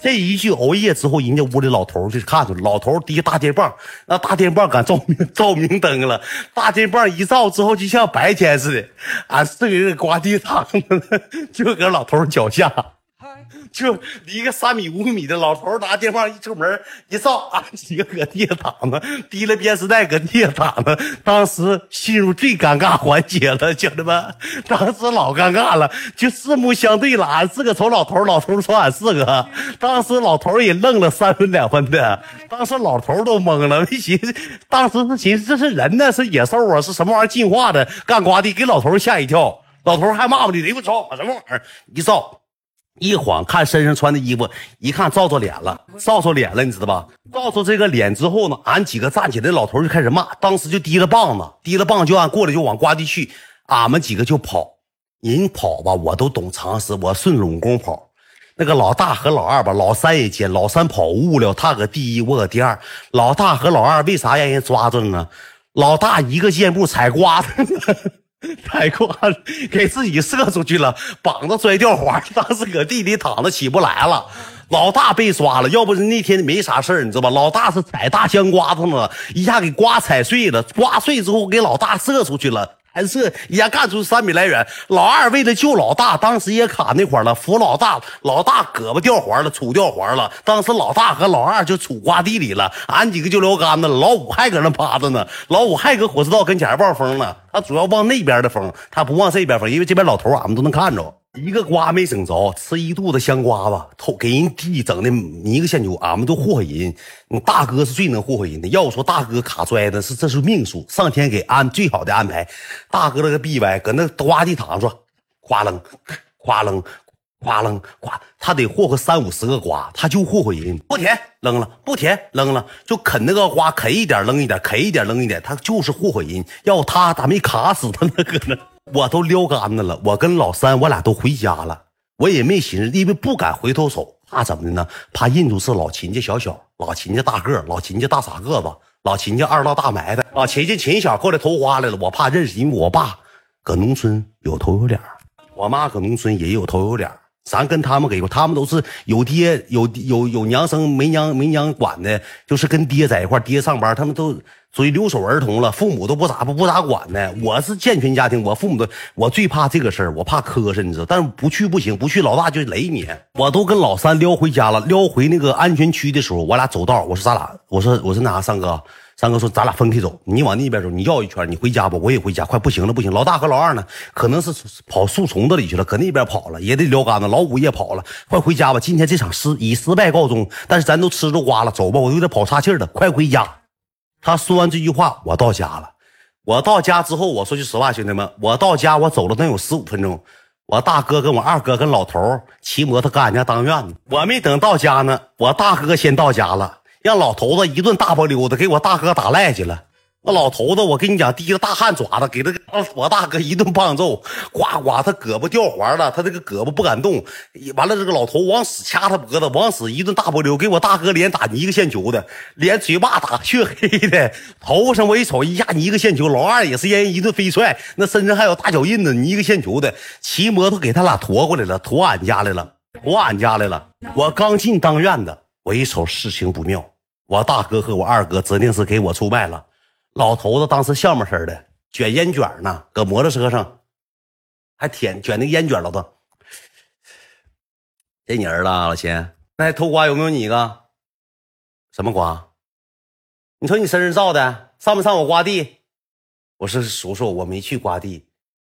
这一句熬夜之后，人家屋里老头就看出来，老头提大电棒，那大电棒敢照明照明灯了。大电棒一照之后，就像白天似的。俺四个人刮地躺着，就搁老头脚下。就离个三米五米的老头拿电棒一出门一照，俺几个搁地下躺着，提了编丝带搁地下躺着。当时进入最尴尬环节了，兄弟们，当时老尴尬了，就四目相对了。俺四个瞅老头，老头瞅俺四个，当时老头也愣了三分两分的。当时老头都懵了，没寻思，当时是寻思这是人呢，是野兽啊，是什么玩意儿进化的？干瓜地给老头吓一跳，老头还骂我你，你给我照什么玩意儿？一照。一晃看身上穿的衣服，一看照着脸了，照着脸了，你知道吧？照着这个脸之后呢，俺几个站起来，老头就开始骂，当时就提了棒子，提了棒就按过来就往瓜地去，俺们几个就跑，人跑吧，我都懂常识，我顺拢功跑。那个老大和老二吧，老三也接，老三跑误了，他搁第一，我搁第二。老大和老二为啥让人抓住呢？老大一个箭步踩瓜子。太快，给自己射出去了，膀子摔掉环，当时搁地里躺着起不来了。老大被抓了，要不是那天没啥事儿你知道吧？老大是踩大香瓜子呢，一下给瓜踩碎了，瓜碎之后给老大射出去了。颜色也干出三米来远。老二为了救老大，当时也卡那块了，扶老大，老大胳膊掉环了，杵掉环了。当时老大和老二就杵瓜地里了，俺几个就撩杆子了。老五还搁那趴着呢，老五还搁火车道跟前望风呢。他主要望那边的风，他不望这边风，因为这边老头俺们都能看着。一个瓜没整着，吃一肚子香瓜子，偷给人弟整的一个线球，俺们都霍霍人。你大哥是最能霍霍人的。要我说，大哥卡摔的是这是命数，上天给安最好的安排。大哥那个逼歪，搁那瓜地躺着，夸楞，夸楞，夸楞，夸，他得霍霍三五十个瓜，他就霍霍人，不甜扔了，不甜扔了，就啃那个瓜，啃一点扔一点，啃一点扔一点，他就是霍霍人。要他咋没卡死他那搁那？我都撩干子了，我跟老三我俩都回家了，我也没寻思，因为不敢回头瞅，怕怎么的呢？怕印度是老秦家小小，老秦家大个，老秦家大傻个子，老秦家二道大埋汰，老秦家秦小过来偷花来了，我怕认识，因为我爸搁农村有头有脸，我妈搁农村也有头有脸，咱跟他们给过，他们都是有爹有有有娘生没娘没娘管的，就是跟爹在一块，爹上班，他们都。属于留守儿童了，父母都不咋不不咋管的。我是健全家庭，我父母都我最怕这个事儿，我怕磕碜，你知道？但是不去不行，不去老大就雷你。我都跟老三撩回家了，撩回那个安全区的时候，我俩走道，我说咱俩，我说我说那啥，三哥，三哥说咱俩分开走，你往那边走，你绕一圈，你回家吧，我也回家，快不行了，不行。老大和老二呢，可能是跑树丛子里去了，搁那边跑了，也得撩杆子。老五也跑了，快回家吧，今天这场失以失败告终，但是咱都吃着瓜了，走吧，我有点跑岔气了，快回家。他说完这句话，我到家了。我到家之后，我说句实话，兄弟们，我到家我走了能有十五分钟。我大哥跟我二哥跟老头骑摩托搁俺家当院子。我没等到家呢，我大哥先到家了，让老头子一顿大波溜子，给我大哥打赖去了。那老头子，我跟你讲，提着大汗爪子给他我大哥一顿棒揍，呱呱，他胳膊掉环了，他这个胳膊不敢动。完了，这个老头往死掐他脖子，往死一顿大波溜，给我大哥脸打泥一个线球的，连嘴巴打黢黑的，头上我一瞅，一下泥一个线球。老二也是让人一顿飞踹，那身上还有大脚印子，泥一个线球的，骑摩托给他俩驮过来了，驮俺家来了，驮俺家来了。我刚进当院子，我一瞅事情不妙，我大哥和我二哥指定是给我出卖了。老头子当时笑么似的卷烟卷呢，搁摩托车上还舔卷那个烟卷，老子这你儿子老秦，那偷瓜有没有你一个？什么瓜？你说你生日照的上没上我瓜地？我说叔叔，我没去瓜地，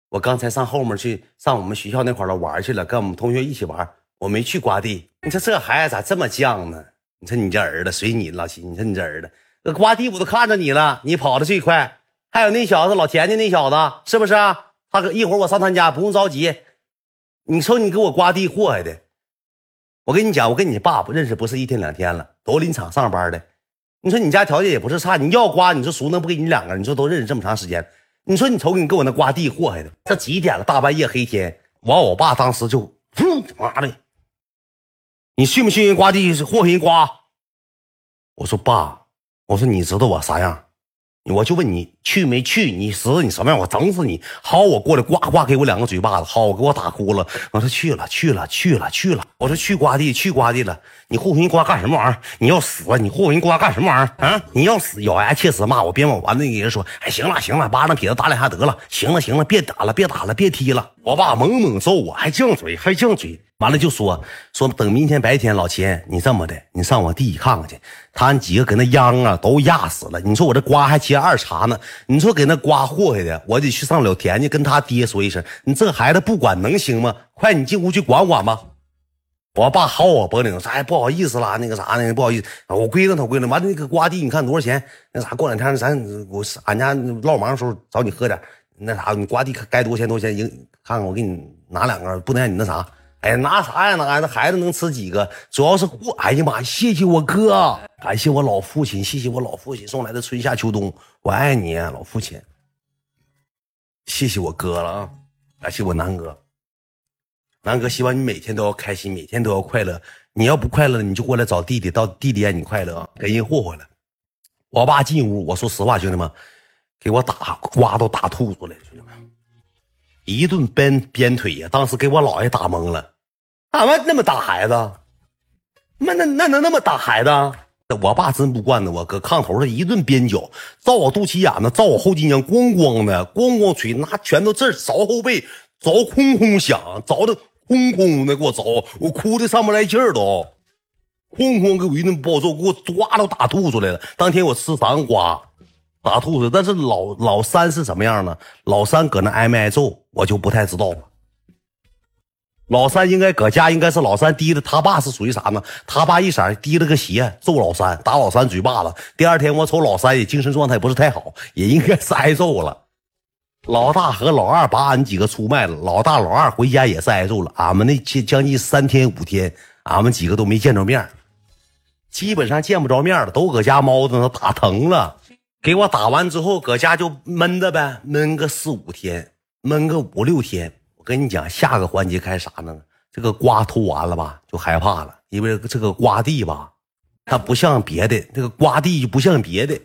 我刚才上后面去上我们学校那块了玩去了，跟我们同学一起玩，我没去瓜地。你说这孩子咋这么犟呢？你说你这儿子随你老秦，你说你这儿子。那瓜地我都看着你了，你跑的最快。还有那小子老田家那小子，是不是？他一会儿我上他家，不用着急。你说你给我瓜地祸害的，我跟你讲，我跟你爸不认识不是一天两天了，都林场上班的。你说你家条件也不是差，你要瓜，你说叔能不给你两个？你说都认识这么长时间，你说你瞅你给我那瓜地祸害的，这几点了？大半夜黑天，完我爸当时就，哼，妈的，你信不信人瓜地是祸害人瓜？我说爸。我说你知道我啥样？我就问你去没去？你知道你什么样？我整死你！好，我过来呱呱给我两个嘴巴子，好给我打哭了。我说去了去了去了去了。我说去瓜地去瓜地了。你护人瓜干什么玩意儿？你要死啊！你护人瓜干什么玩意儿啊？你要死！咬牙切齿骂我，别往完了，那人说：“哎，行了行了，巴掌撇子打两下得了。行了行了，别打了别打了别踢了。”我爸猛猛揍我，还犟嘴还犟嘴。完了就说说等明天白天，老秦，你这么的，你上我弟看看去，他几个搁那秧啊，都压死了。你说我这瓜还切二茬呢，你说给那瓜祸害的，我得去上老田去跟他爹说一声。你这孩子不管能行吗？快，你进屋去管管吧。我爸薅我脖领，说哎不好意思啦，那个啥呢？不好意思，我归了他归了。完了那个瓜地，你看多少钱？那啥，过两天咱我俺家唠忙的时候找你喝点。那啥，你瓜地该多少钱多少钱？看看我给你拿两个，不能让你那啥。哎，拿啥呀？拿那孩子能吃几个？主要是过。哎呀妈！谢谢我哥，感谢我老父亲，谢谢我老父亲送来的春夏秋冬，我爱你，老父亲。谢谢我哥了啊！感谢我南哥，南哥希望你每天都要开心，每天都要快乐。你要不快乐，你就过来找弟弟，到弟弟让你快乐，给人霍霍了。我爸进屋，我说实话，兄弟们，给我打瓜都打吐出来，兄弟。一顿鞭鞭腿呀！当时给我姥爷打懵了，咋么那么打孩子？那那那能那么打孩子？我爸真不惯着我，搁炕头上一顿鞭脚，照我肚脐眼子，照我后脊梁，咣咣的，咣咣捶，拿拳头这儿凿后背，凿空空响，凿的空空的给我凿，我哭的上不来气儿都，哐哐给我一顿暴揍，给我抓都打吐出来了。当天我吃三个瓜，打兔子。但是老老三是什么样呢？老三搁那挨没挨揍，我就不太知道了。老三应该搁家，应该是老三提的。他爸是属于啥呢？他爸一闪提了个鞋揍老三，打老三嘴巴子。第二天我瞅老三也精神状态不是太好，也应该是挨揍了。老大和老二把俺几个出卖了，老大老二回家也是挨揍了。俺们那将将近三天五天，俺们几个都没见着面，基本上见不着面了，都搁家猫着呢，打疼了。给我打完之后，搁家就闷着呗，闷个四五天，闷个五六天。我跟你讲，下个环节开啥呢？这个瓜偷完了吧，就害怕了，因为这个瓜地吧，它不像别的，这个瓜地就不像别的，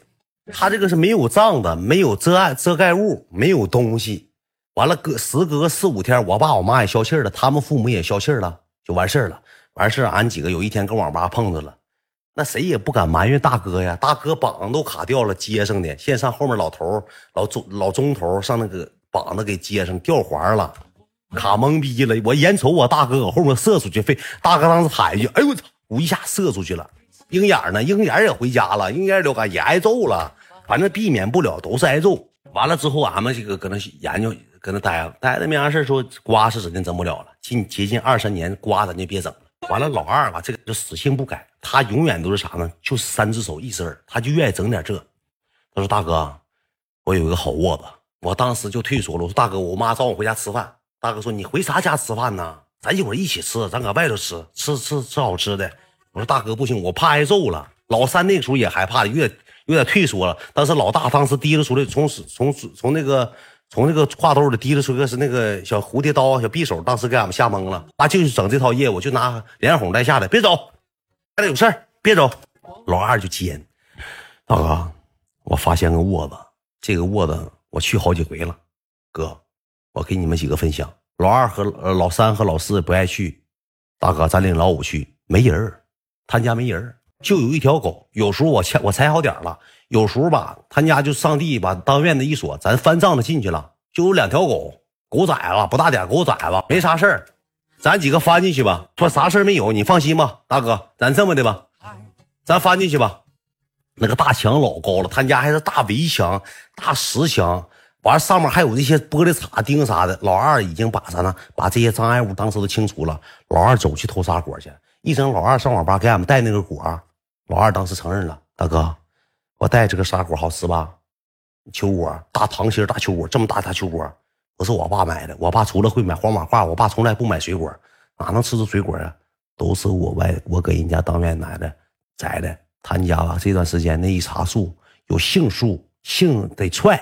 它这个是没有帐子，没有遮暗遮盖物，没有东西。完了，隔时隔四五天，我爸我妈也消气了，他们父母也消气了，就完事了。完事俺几个有一天跟网吧碰着了，那谁也不敢埋怨大哥呀，大哥膀子都卡掉了，接上的，先上后面老头老中老中头上那个膀子给接上掉环了。卡懵逼了，我眼瞅我大哥搁后面射出去，飞大哥当时喊一句：“哎呦我操！”我一下射出去了。鹰眼呢？鹰眼也回家了，鹰眼了干也挨揍了。反正避免不了都是挨揍。完了之后，俺们这个搁那研究，搁那待着，待着没啥事说瓜是指定整不了了。近接近二三年，瓜咱就别整。完了，老二吧，这个就死性不改，他永远都是啥呢？就三只手一只耳，他就愿意整点这。他说：“大哥，我有一个好窝子。”我当时就退缩了。我说：“大哥，我妈找我回家吃饭。”大哥说：“你回啥家吃饭呢？咱一会儿一起吃，咱搁外头吃，吃吃吃好吃的。”我说：“大哥不行，我怕挨揍了。”老三那个时候也害怕，有点有点退缩了。但是老大当时提溜出来，从从从那个从那个挎兜里提溜出个是那个小蝴蝶刀、小匕首，当时给俺们吓懵了。他就是整这套业务，就拿连哄带吓的，别走，家里有事儿，别走。老二就尖，大哥，我发现个窝子，这个窝子我去好几回了，哥。我给你们几个分享，老二和老三和老四不爱去，大哥咱领老五去，没人他家没人就有一条狗。有时候我踩我踩好点了，有时候吧，他家就上地把当院子一锁，咱翻帐子进去了，就有两条狗，狗崽子不大点，狗崽子没啥事儿，咱几个翻进去吧，说啥事儿没有，你放心吧，大哥，咱这么的吧，咱翻进去吧，那个大墙老高了，他家还是大围墙、大石墙。完上面还有那些玻璃碴钉啥的，老二已经把啥呢？把这些障碍物当时都清除了。老二走去偷沙果去，一整老二上网吧给俺们带那个果。老二当时承认了，大哥，我带这个沙果好吃吧？球果，大糖心大球果，这么大大球果，不是我爸买的。我爸除了会买黄马褂，我爸从来不买水果，哪能吃出水果啊？都是我外我搁人家当院买的摘的。他家吧，这段时间那一茬树有杏树，杏得踹。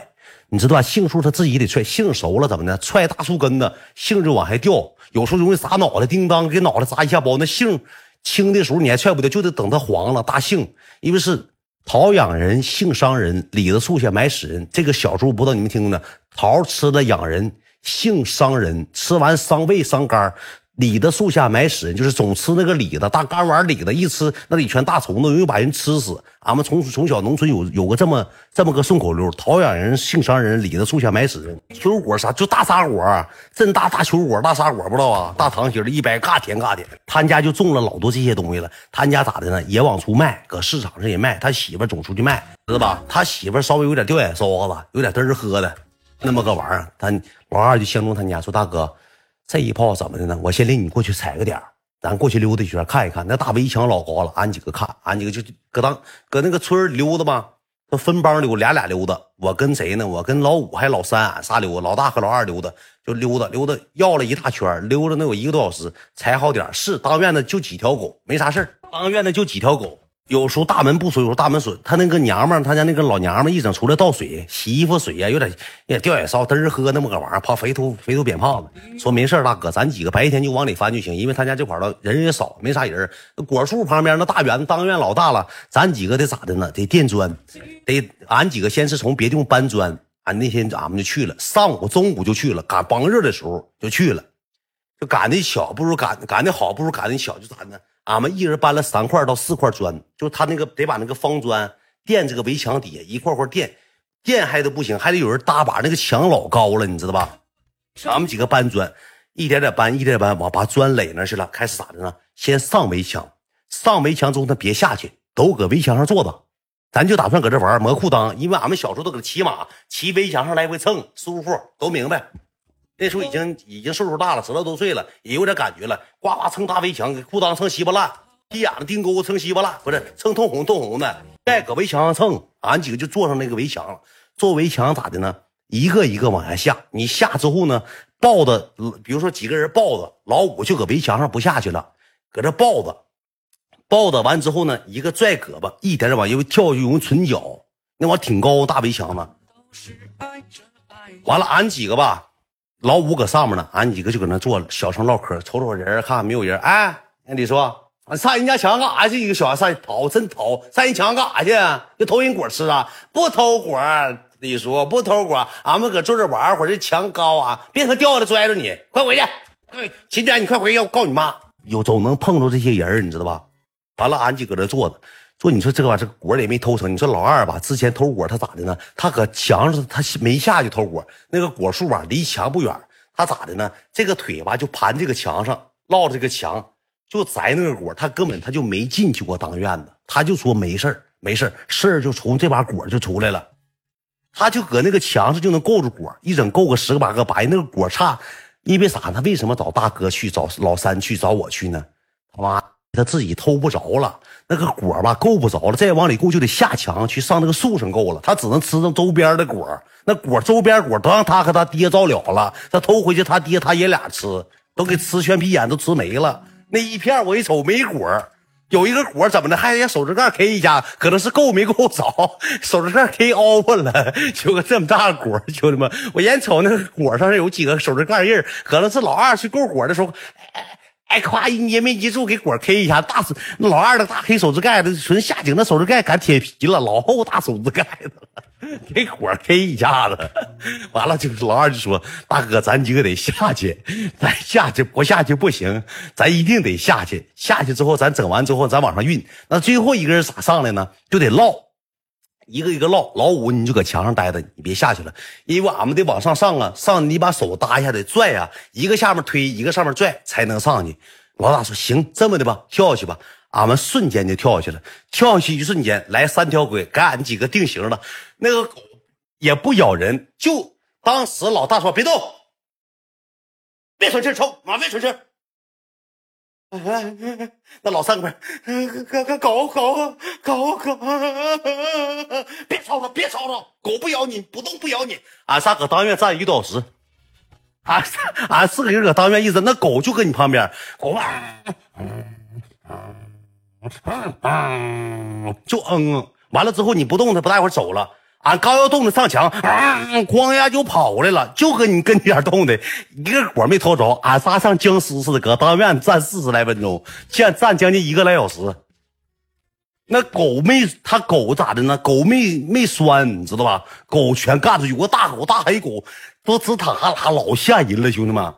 你知道吧？杏树它自己得踹，杏熟了怎么的？踹大树根子，杏就往下掉。有时候容易砸脑袋，叮当给脑袋砸一下包。那杏青的时候你还踹不掉，就得等它黄了。大杏，因为是桃养人，杏伤人，李子树下埋死人。这个小时候不知道你们听的？桃吃了养人，杏伤人，吃完伤胃伤肝。李子树下埋死人，就是总吃那个李子，大干碗李子一吃，那里全大虫子，容易把人吃死。俺们从从小农村有有个这么这么个顺口溜：桃养人，杏伤人，李子树下埋死人。球果啥？就大沙果，真大大秋果，大沙果不知道啊？大糖心的，一掰嘎甜嘎甜。他家就种了老多这些东西了。他家咋的呢？也往出卖，搁市场上也卖。他媳妇总出去卖，知道吧？他媳妇稍微有点掉眼梢子，有点嘚儿喝的，那么个玩意儿。他老二就相中他家，说大哥。这一炮怎么的呢？我先领你过去踩个点咱过去溜达一圈看一看。那大围墙老高了，俺几个看，俺几个就搁当搁那个村溜达吧，都分帮溜，俩俩溜达。我跟谁呢？我跟老五还老三，俺仨溜达。老大和老二溜达，就溜达溜达，绕了一大圈，溜达能有一个多小时，踩好点是当院子就几条狗，没啥事当院子就几条狗。有时候大门不锁，有时候大门锁。他那个娘们，他家那个老娘们一整出来倒水、洗衣服水呀，有点也掉眼梢，嘚儿喝那么个玩意儿，怕肥头肥头扁胖子。说没事大哥，咱几个白天就往里翻就行，因为他家这块儿人也少，没啥人。果树旁边那大园子，当院老大了，咱几个得咋的呢？得垫砖，得俺几个先是从别地方搬砖。俺那天俺们就去了，上午中午就去了，赶帮热的时候就去了。就赶的小不如赶赶的好不如赶的小，就咋的？俺们一人搬了三块到四块砖，就他那个得把那个方砖垫这个围墙底下一块块垫，垫还都不行，还得有人搭把，那个墙老高了，你知道吧？俺们几个搬砖，一点点搬，一点点搬，往把砖垒那去了。开始咋的呢？先上围墙，上围墙之后，他别下去，都搁围墙上坐着。咱就打算搁这玩磨裤裆，因为俺们小时候都搁骑马，骑围墙上来回蹭，舒服，都明白。那时候已经已经岁数大了，十来多岁了，也有点感觉了。呱呱蹭大围墙，给裤裆蹭稀巴烂，屁眼子钉钩蹭稀巴烂，不是蹭通红通红的。再搁围墙上蹭，俺几个就坐上那个围墙了。坐围墙咋的呢？一个一个往下下。你下之后呢，抱着，比如说几个人抱着老五就搁围墙上不下去了，搁这抱着，抱着完之后呢，一个拽胳膊，一点点往，因为跳就用唇脚，那玩意挺高大围墙子。完了，俺几个吧。老五搁上面呢，俺几个就搁那坐着，小声唠嗑，瞅瞅人，看看没有人。哎，李叔，上人家墙干啥去？一个小孩上逃，真逃，上人墙干啥去？就偷人果吃啊？不偷果，李叔不偷果，俺们搁坐着玩会儿。这墙高啊，别他掉下来拽着你，快回去！哎，秦天，你快回去，要告你妈！有总能碰着这些人，你知道吧？完了，俺几搁这坐着，说你说这玩意儿，这果也没偷成。你说老二吧，之前偷果他咋的呢？他搁墙上，他没下去偷果，那个果树吧离墙不远。他咋的呢？这个腿吧就盘这个墙上，落着这个墙就摘那个果，他根本他就没进去过当院子，他就说没事儿没事儿事儿就从这把果就出来了，他就搁那个墙上就能够着果，一整够个十个八个，把那个果差，因为啥？他为什么找大哥去，找老三去，找我去呢？他妈，他自己偷不着了，那个果吧够不着了，再往里够就得下墙去上那个树上够了，他只能吃上周边的果。那果周边果都让他和他爹招了了，他偷回去，他爹他爷俩吃，都给吃全皮眼都吃没了。那一片我一瞅没果，有一个果怎么的，还让手指盖 K 一下，可能是够没够着，手指盖 K 凹破了，就个这么大的果，兄弟们，我眼瞅那个果上有几个手指盖印可能是老二去够果的时候。哎，夸一捏没捏住，给果 K 一下，大手老二的大黑手指盖子，纯下井的手指盖擀铁皮了，老厚大手指盖子了，给果 K 一下子，完了就老二就说：“大哥，咱几个得下去，咱下去不下去不行，咱一定得下去。下去之后，咱整完之后，咱往上运。那最后一个人咋上来呢？就得唠。”一个一个唠，老五你就搁墙上待着，你别下去了，因为俺们得往上上啊，上你把手搭一下得拽啊，一个下面推，一个上面拽才能上去。老大说行，这么的吧，跳下去吧。俺们瞬间就跳下去了，跳下去一瞬间来三条鬼给俺几个定型了，那个狗也不咬人，就当时老大说别动，别喘气抽，妈别喘气。那老三哥，狗狗狗狗狗，别吵吵，别吵吵，狗不咬你，不动不咬你。俺仨搁当院站一个多小时，俺仨俺四个人搁当院一直，那狗就搁你旁边，狗就嗯，完了之后你不动，它不大会儿走了。俺刚要动的上墙，咣一下就跑过来了，就搁你跟前动的，一个果没偷着。俺仨像僵尸似的，搁当院站四十来分钟，站站将近一个来小时。那狗没，他狗咋的呢？狗没没拴，你知道吧？狗全干出去，有个大狗，大黑狗，都直淌哈喇，老吓人了，兄弟们，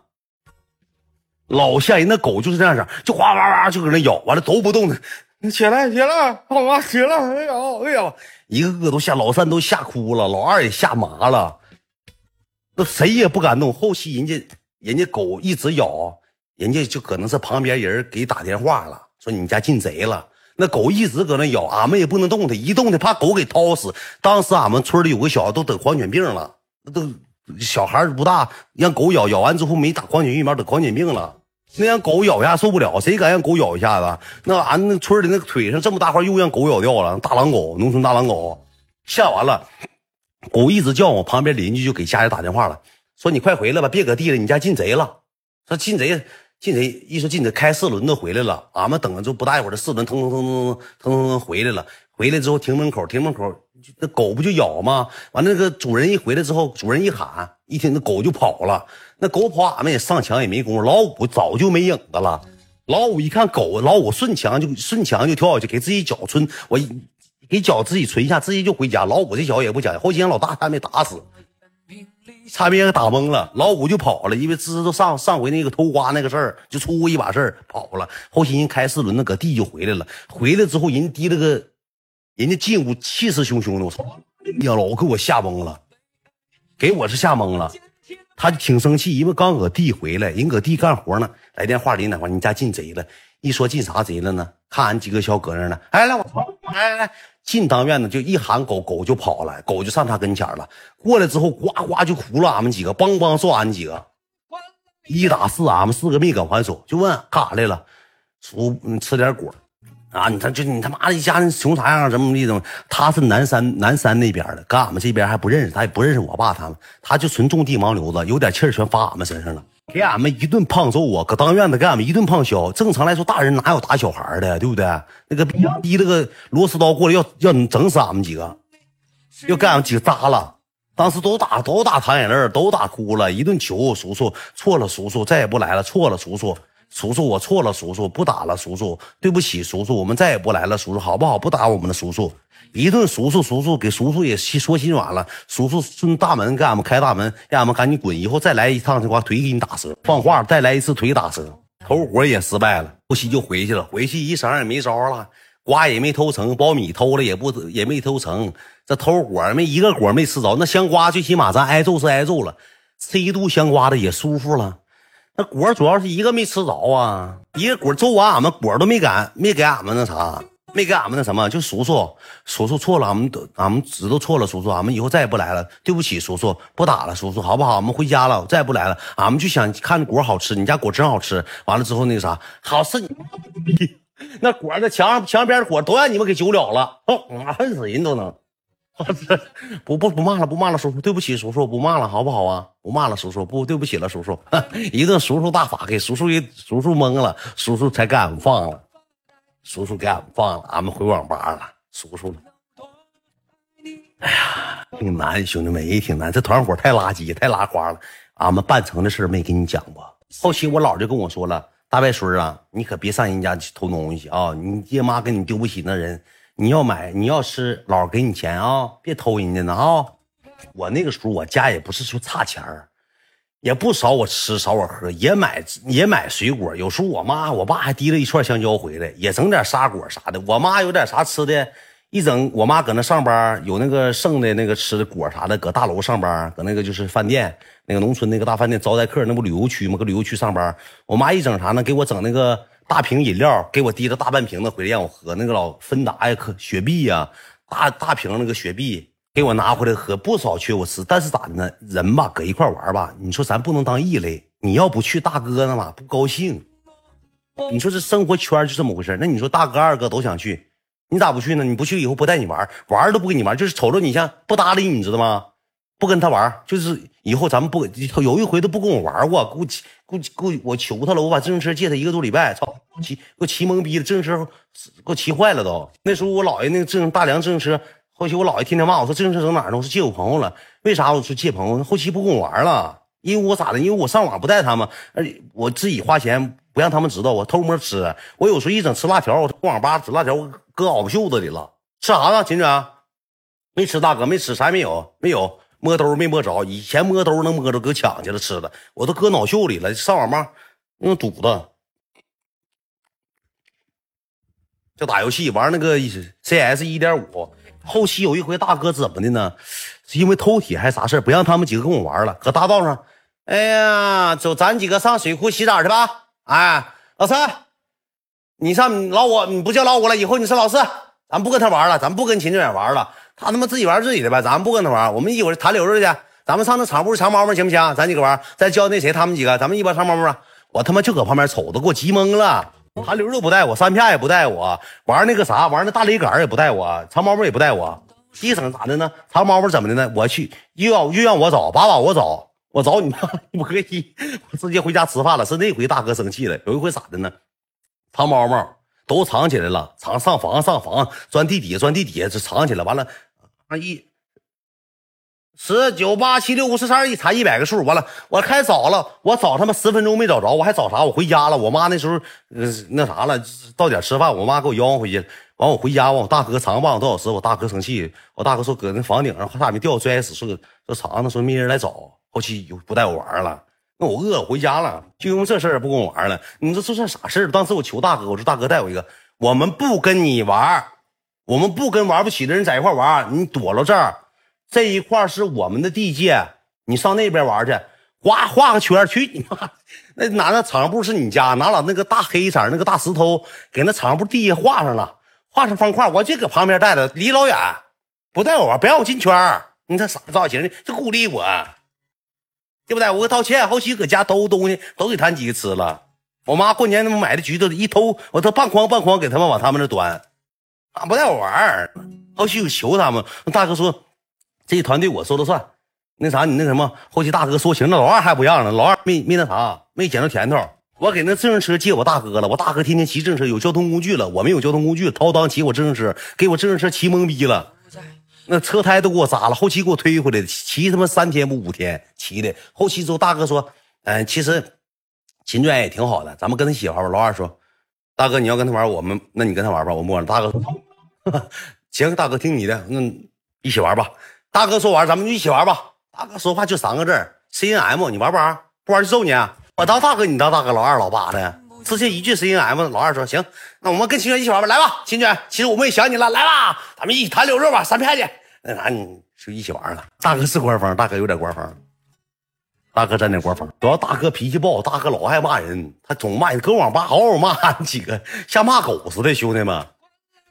老吓人。那狗就是这样式，就哗哗哗就搁那咬，完了都不动的。你起来，起来，好妈起来！哎呦，哎呦，一个个都吓，老三都吓哭了，老二也吓麻了，那谁也不敢动。后期人家，人家狗一直咬，人家就可能是旁边人给打电话了，说你家进贼了。那狗一直搁那咬，俺们也不能动它，一动它怕狗给掏死。当时俺们村里有个小子都得狂犬病了，那都小孩不大，让狗咬，咬完之后没打狂犬疫苗，得狂犬病了。那让狗咬一下受不了，谁敢让狗咬一下子？那俺那村里那个腿上这么大块又让狗咬掉了，大狼狗，农村大狼狗，吓完了，狗一直叫我，旁边邻居就给家里打电话了，说你快回来吧，别搁地了，你家进贼了。说进贼，进贼，一说进贼，开四轮的回来了，俺们等着就不大一会儿，这四轮腾腾腾腾腾腾腾回来了，回来之后停门口，停门口，那狗不就咬吗？完那个主人一回来之后，主人一喊，一听那狗就跑了。那狗跑，俺们也上墙也没功夫。老五早就没影子了。老五一看狗，老五顺墙就顺墙就跳下去，给自己脚存，我给脚自己存一下，自己就回家。老五这脚也不讲，后期让老大他没打死。差点给打懵了，老五就跑了，因为知道上上回那个偷瓜那个事儿，就出过一把事儿，跑了。后期人开四轮，子搁地就回来了。回来之后，人提了个，人家进屋气势汹汹的，我操！呀，老给我吓懵了，给我是吓懵了。他就挺生气，因为刚搁地回来，人搁地干活呢，来电话里哪块你家进贼了？一说进啥贼了呢？看俺几个小搁那呢，哎来我操！来来来。进当院子就一喊狗，狗就跑了，狗就上他跟前了。过来之后，呱呱就哭了，俺们几个梆梆揍俺几个，一打四，俺们四个没敢还手，就问干啥来了，出，吃点果啊？你看，就你他妈的一家人穷啥样？怎么地？怎么？他是南山南山那边的，跟俺们这边还不认识，他也不认识我爸他们，他就纯种地盲流子，有点气儿全发俺们身上了。给俺们一顿胖揍啊！搁当院子给俺们一顿胖削。正常来说，大人哪有打小孩的，对不对？那个逼逼那个螺丝刀过来要要你整死俺们几个，要给俺们几个扎了。当时都打都打淌眼泪，都打哭了，一顿求叔叔错了，叔叔再也不来了，错了，叔叔叔叔我错了，叔叔不打了，叔叔对不起，叔叔我们再也不来了，叔叔好不好？不打我们的叔叔。一顿叔叔叔叔给叔叔也说心软了，叔叔顺大门给俺们开大门，让俺们赶紧滚，以后再来一趟的话腿给你打折。放话再来一次腿打折。偷活也失败了，后期就回去了，回去一声也没招了，瓜也没偷成，苞米偷了也不也没偷成，这偷果没一个果没吃着，那香瓜最起码咱挨揍是挨揍了，吃一肚香瓜的也舒服了，那果主要是一个没吃着啊，一个果揍完俺们果都没敢没给俺们那啥。没给俺们那什么，就叔叔，叔叔错了，俺们都俺们知道错了，叔叔，俺们以后再也不来了，对不起，叔叔，不打了，叔叔，好不好？我们回家了，再也不来了。俺们就想看果好吃，你家果真好吃。完了之后那个啥，好吃你 那果那墙墙边的果都让你们给揪了了，哦，恨死人都能。不不不骂了，不骂了，叔叔，对不起，叔叔，不骂了，好不好啊？不骂了，叔叔，不对不起了，叔叔。一顿叔叔大法给叔叔给叔叔懵了，叔叔才给俺们放了。叔叔给俺们放了，俺们回网吧了。叔叔了，哎呀，挺难，兄弟们也挺难。这团伙太垃圾，太拉花了。俺们办成的事没跟你讲过。后期我姥就跟我说了：“大外孙啊，你可别上人家去偷东西啊！你爹妈跟你丢不起那人，你要买，你要吃，姥给你钱啊，别偷人家呢啊！”我那个时候我家也不是说差钱儿。也不少我吃少我喝，也买也买水果。有时候我妈我爸还提了一串香蕉回来，也整点沙果啥的。我妈有点啥吃的，一整我妈搁那上班，有那个剩的那个吃的果啥的，搁大楼上班，搁那个就是饭店，那个农村那个大饭店招待客，那不旅游区吗？搁旅游区上班。我妈一整啥呢？给我整那个大瓶饮料，给我提着大半瓶子回来让我喝，那个老芬达呀、可雪碧呀，大大瓶那个雪碧。给我拿回来喝，不少缺我吃，但是咋的呢？人吧，搁一块玩吧，你说咱不能当异类。你要不去，大哥那嘛不高兴。你说这生活圈就这么回事那你说大哥、二哥都想去，你咋不去呢？你不去以后不带你玩，玩都不跟你玩，就是瞅着你像不搭理你，知道吗？不跟他玩，就是以后咱们不有一回都不跟我玩过，给我骑，给我给我我求他了，我把自行车借他一个多礼拜，操，骑给我骑懵逼了，自行车给我骑坏了都。那时候我姥爷那个自大梁自行车。后期我姥爷天天骂我说自行车整哪儿呢？我说借我朋友了。为啥？我说借朋友。后期不跟我玩了，因为我咋的？因为我上网不带他们，而且我自己花钱不让他们知道，我偷摸吃。我有时候一整吃辣条，我从网吧吃辣条，我搁袄袖子里了。吃啥呢？秦哲？没吃，大哥没吃，啥也没有，没有摸兜没摸着。以前摸兜能摸着，搁抢去了吃的，我都搁脑袖里了。上网吧用堵的，就打游戏玩那个 CS 一点五。后期有一回，大哥怎么的呢？是因为偷铁还是啥事不让他们几个跟我玩了。搁大道上，哎呀，走，咱几个上水库洗澡去吧。哎，老三，你上老五，你不叫老五了，以后你是老四。咱不跟他玩了，咱不跟秦志远玩了。他他妈自己玩自己的呗，咱们不跟他玩。我们一会儿谈溜溜去，咱们上那长步长猫猫行不行？咱几个玩，再叫那谁他们几个，咱们一帮长猫猫。我他妈就搁旁边瞅着，给我急懵了。韩流都不带我，三片也不带我，玩那个啥，玩那大雷杆也不带我，长毛毛也不带我，一整咋的呢？长毛毛怎么的呢？我去又要又让我找，把把我找，我找你妈，我可以，我直接回家吃饭了。是那回大哥生气了，有一回咋的呢？长毛毛都藏起来了，藏上房上房，钻地底下钻地底下，这藏起来，完了，啊一十九八七六五四三二一，查一百个数，完了，我开早了，我早他妈十分钟没找着，我还找啥？我回家了。我妈那时候，呃，那啥了，到点吃饭，我妈给我吆喝回去。完，我回家，完我大哥藏半个多小时，我大哥生气，我大哥说搁那房顶上差点没掉摔死，说说长子说没人来找，后期又不带我玩了。那我饿，回家了，就因为这事儿不跟我玩了。你说这算啥事儿？当时我求大哥，我说大哥带我一个，我们不跟你玩，我们不跟玩不起的人在一块玩，你躲到这儿。这一块是我们的地界，你上那边玩去，画画个圈去你妈！那拿那场布是你家，拿了那个大黑色那个大石头给那场布地下画上了，画上方块，我就搁旁边带着，离老远，不带我玩，不让我进圈你这啥造型呢？就孤立我，对不对？我道歉，后期搁家偷东西都给他几个吃了。我妈过年他妈买的橘子一偷，我都半筐半筐给他们往他们那端，不带我玩后期我求他们，大哥说。这团队我说了算，那啥，你那什么，后期大哥说行，那老二还不让呢，老二没没那啥，没捡着甜头。我给那自行车借我大哥了，我大哥天天骑自行车，有交通工具了，我没有交通工具，掏裆骑我自行车，给我自行车骑懵逼了，那车胎都给我扎了，后期给我推回来的，骑他妈三天不五天骑的。后期之后大哥说，嗯，其实秦专也挺好的，咱们跟他一起玩吧。老二说，大哥你要跟他玩，我们那你跟他玩吧，我摸了。大哥说，行，大哥听你的，那一起玩吧。大哥说完，咱们就一起玩吧。大哥说话就三个字：C N M。你玩不玩？不玩就揍你。我当大哥，你当大哥，老二老八的，直接一句 C N M。老二说行，那我们跟秦娟一起玩吧。来吧，秦娟，其实我们也想你了。来吧，咱们一起谈溜肉吧，三片去。那啥，你就一起玩了。大哥是官方，大哥有点官方，大哥真的官方。主要大哥脾气不好，大哥老爱骂人，他总骂，搁网吧嗷嗷骂几个，像骂狗似的。兄弟们，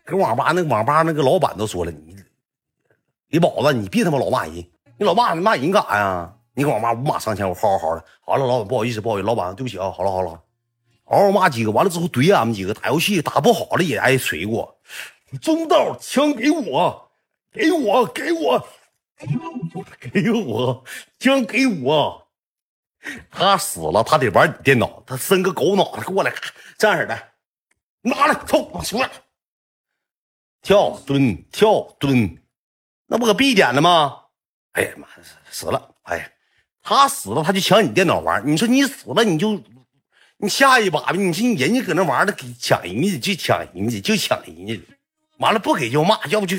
搁网吧那个网吧那个老板都说了，你。李宝子，你别他妈老骂人！你老骂你骂人干啥呀？你搁网吧五马上前，我好好好的。好了，老板不好意思，不好意思，老板对不起啊。好了好了，嗷嗷骂几个，完了之后怼俺们几个，打游戏打不好了也挨锤过。中道枪给我，给我，给我，给我枪给我。他死了，他得玩你电脑，他伸个狗脑袋过来，这样式的，拿来，冲，出来，跳蹲跳蹲。那不搁 B 点了吗？哎呀妈，死了！哎呀，他死了，他就抢你电脑玩。你说你死了，你就你下一把，你说你人家搁那玩的，给抢人家就抢人家就抢人家，完了不给就骂，要不就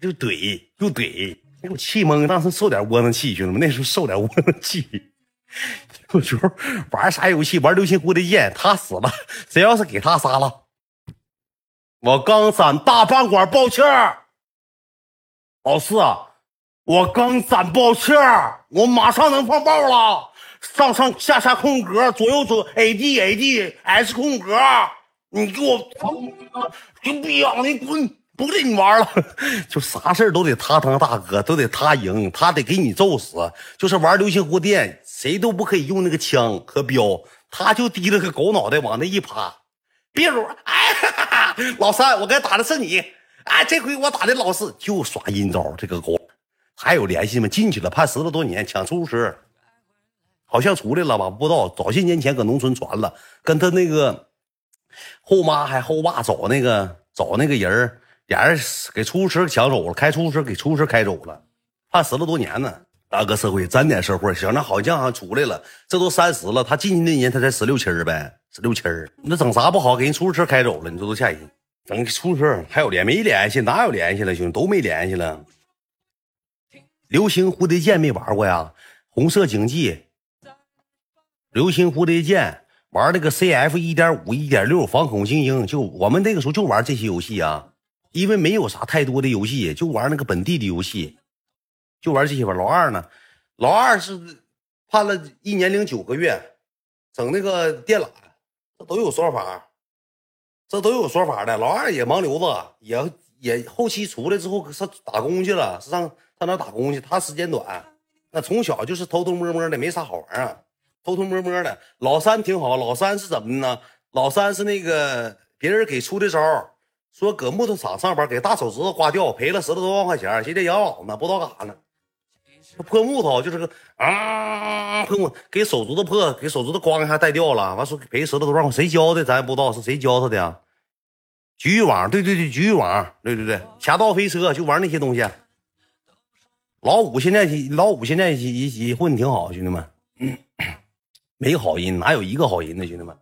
就怼就怼，给我气懵。当时受点窝囊气，兄弟们，那时候受点窝囊气。有时候玩啥游戏，玩流星蝴蝶剑，他死了，谁要是给他杀了，我刚攒大饭馆爆气儿。老四，我刚攒爆气儿，我马上能放爆了。上上下下空格，左右左 A D A D S 空格，你给我就逼养你滚，不跟你玩了。就啥事都得他当大哥，都得他赢，他得给你揍死。就是玩流星蝴蝶，谁都不可以用那个枪和镖，他就低了个狗脑袋往那一趴。别撸，哎，哈哈老三，我该打的是你。哎，这回我打的老四就耍阴招，这个狗还有联系吗？进去了，判十来多年，抢出租车，好像出来了吧？不知道，早些年前搁农村传了，跟他那个后妈还后爸找那个找那个人俩人给出租车抢走了，开出租车给出租车开走了，判十来多年呢。大哥，社会沾点社会，想那好像出来了，这都三十了，他进去那年他才十六七呗，十六七那整啥不好？给人出租车开走了，你说多吓人。整出租车还有联没联系？哪有联系了，兄弟都没联系了。流星蝴蝶剑没玩过呀？红色警记，流星蝴蝶剑玩那个 CF 一点五、一点六反恐精英，就我们那个时候就玩这些游戏啊，因为没有啥太多的游戏，就玩那个本地的游戏，就玩这些吧。老二呢？老二是判了一年零九个月，整那个电缆，这都有说法。这都有说法的，老二也盲流子，也也后期出来之后上打工去了，上上那打工去。他时间短，那从小就是偷偷摸摸的，没啥好玩啊，偷偷摸摸的。老三挺好，老三是怎么呢？老三是那个别人给出的招，说搁木头厂上班，给大手指头刮掉，赔了十多万块钱，现在养老呢，不知道干啥呢。破木头就是个啊，破木给手指头破，给手指头咣一下带掉了。完说赔十多万块，谁教的咱也不知道是谁教他的呀。局域网，对对对，局域网，对对对，侠盗飞车就玩那些东西。老五现在老五现在也也混挺好，兄弟们，没好人，哪有一个好人呢？兄弟们，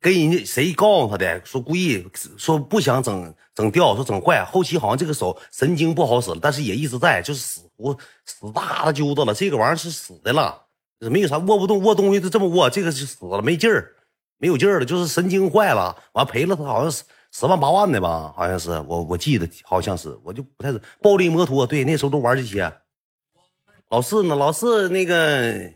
跟人家谁告诉他的？说故意说不想整整掉，说整坏，后期好像这个手神经不好使了，但是也一直在，就是死活死大揪子了。这个玩意儿是死的了，没有啥握不动，握东西就这么握，这个是死了，没劲儿，没有劲儿了，就是神经坏了。完赔了他好像是十万八万的吧，好像是我我记得好像是，我就不太是暴力摩托，对，那时候都玩这些。老四呢？老四那个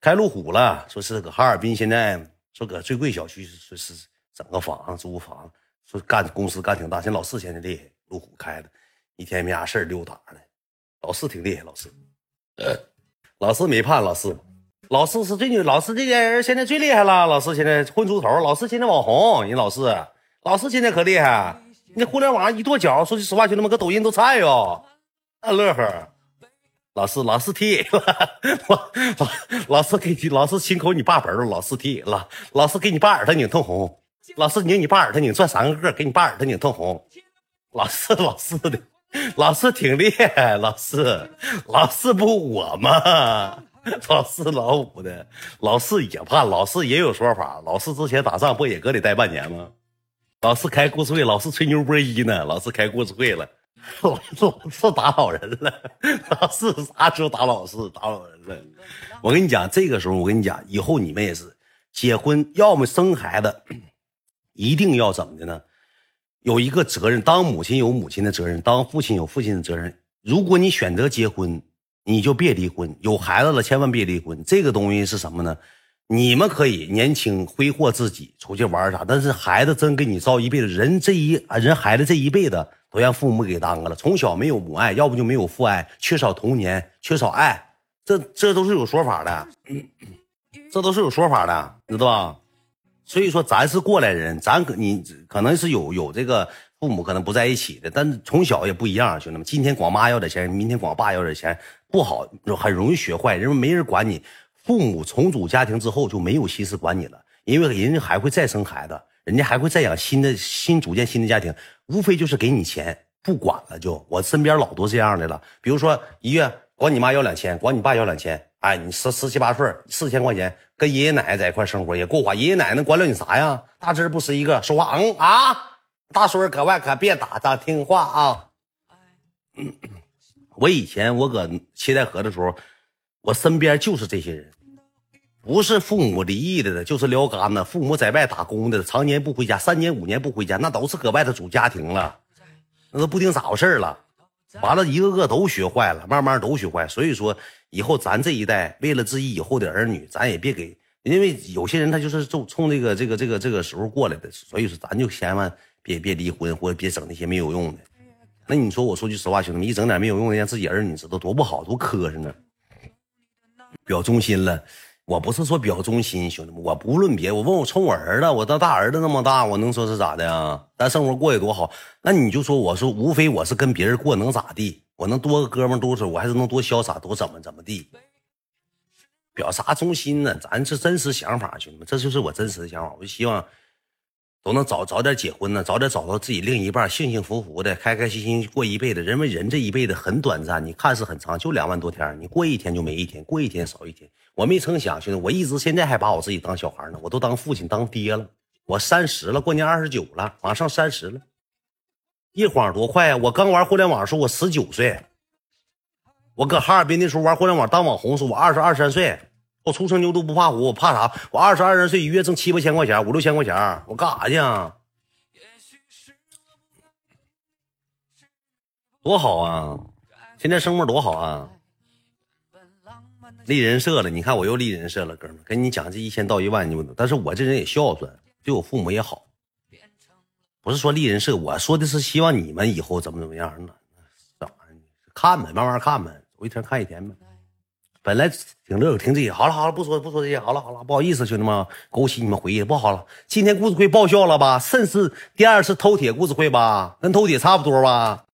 开路虎了，说是搁哈尔滨，现在说搁最贵小区说是整个房租房，说干公司干挺大。现在老四现在厉害，路虎开的，一天没啥事溜达的。老四挺厉害，老四，老四没判老四，老四是最牛，老四这些人现在最厉害了。老四现在混出头，老四现在网红，人老四，老四现在可厉害。那互联网上一跺脚，说句实话，兄弟们搁抖音都菜哟，那乐呵。老四，老四踢了，老老老四给你，老四亲口你爸本了，老四踢了，老四给你爸耳朵拧通红，老四拧你爸耳朵拧转三个个，给你爸耳朵拧通红，老四老四的，老四挺厉害，老四老四不我吗？老四老五的，老四也怕，老四也有说法，老四之前打仗不也搁里待半年吗？老四开故事会，老四吹牛波一呢，老四开故事会了。老老四打老人了，老四啥时候打老四打老人了？我跟你讲，这个时候我跟你讲，以后你们也是结婚，要么生孩子，一定要怎么的呢？有一个责任，当母亲有母亲的责任，当父亲有父亲的责任。如果你选择结婚，你就别离婚；有孩子了，千万别离婚。这个东西是什么呢？你们可以年轻挥霍自己出去玩啥，但是孩子真给你造一辈子人，这一啊人孩子这一辈子。都让父母给耽搁了，从小没有母爱，要不就没有父爱，缺少童年，缺少爱，这这都是有说法的，这都是有说法的，知道吧？所以说咱是过来人，咱可你可能是有有这个父母可能不在一起的，但是从小也不一样，兄弟们，今天管妈要点钱，明天管爸要点钱，不好，很容易学坏，因为没人管你。父母重组家庭之后就没有心思管你了，因为人家还会再生孩子。人家还会再养新的新组建新的家庭，无非就是给你钱，不管了就。我身边老多这样的了，比如说一月管你妈要两千，管你爸要两千，哎，你十十七八岁四千块钱跟爷爷奶奶在一块生活也够花，爷爷奶奶能管了你啥呀？大侄不识一个，说话嗯啊，大孙搁外可别打他，听话啊。我以前我搁七台河的时候，我身边就是这些人。不是父母离异的，就是撩干的。父母在外打工的，常年不回家，三年五年不回家，那都是搁外头组家庭了，那都不定咋回事了。完了，一个个都学坏了，慢慢都学坏。所以说，以后咱这一代为了自己以后的儿女，咱也别给，因为有些人他就是冲冲这个这个这个这个时候过来的。所以说，咱就千万别别离婚，或者别整那些没有用的。那你说，我说句实话，兄弟们，一整点没有用的，让自己儿女知道多不好，多磕碜呢。表忠心了。我不是说表忠心，兄弟们，我不论别，我问我冲我儿子，我当大儿子那么大，我能说是咋的呀？咱生活过得多好，那你就说我说，无非我是跟别人过能咋地？我能多个哥们多少，我还是能多潇洒，多怎么怎么地？表啥忠心呢？咱是真实想法，兄弟们，这就是我真实的想法。我就希望。都能早早点结婚呢，早点找到自己另一半，幸幸福福的，开开心心过一辈子。人为人这一辈子很短暂，你看似很长，就两万多天，你过一天就没一天，过一天少一天。我没成想，兄弟，我一直现在还把我自己当小孩呢，我都当父亲当爹了。我三十了，过年二十九了，马上三十了，一晃多快啊！我刚玩互联网的时候，我十九岁，我搁哈尔滨的时候玩互联网当网红时，我二十二三岁。我初生牛犊不怕虎，我怕啥？我二十二三岁，一月挣七八千块钱，五六千块钱，我干啥去？啊？多好啊！现在生活多好啊！立人设了，你看我又立人设了，哥们，跟你讲这一千到一万你不但是我这人也孝顺，对我父母也好，不是说立人设，我说的是希望你们以后怎么怎么样呢？咋？看呗，慢慢看呗，走一天看一天呗。本来挺乐，听这些。好了好了，不说不说这些。好了好了，不好意思，兄弟们，勾起你们回忆。不好了，今天故事会爆笑了吧？甚至第二次偷铁故事会吧，跟偷铁差不多吧。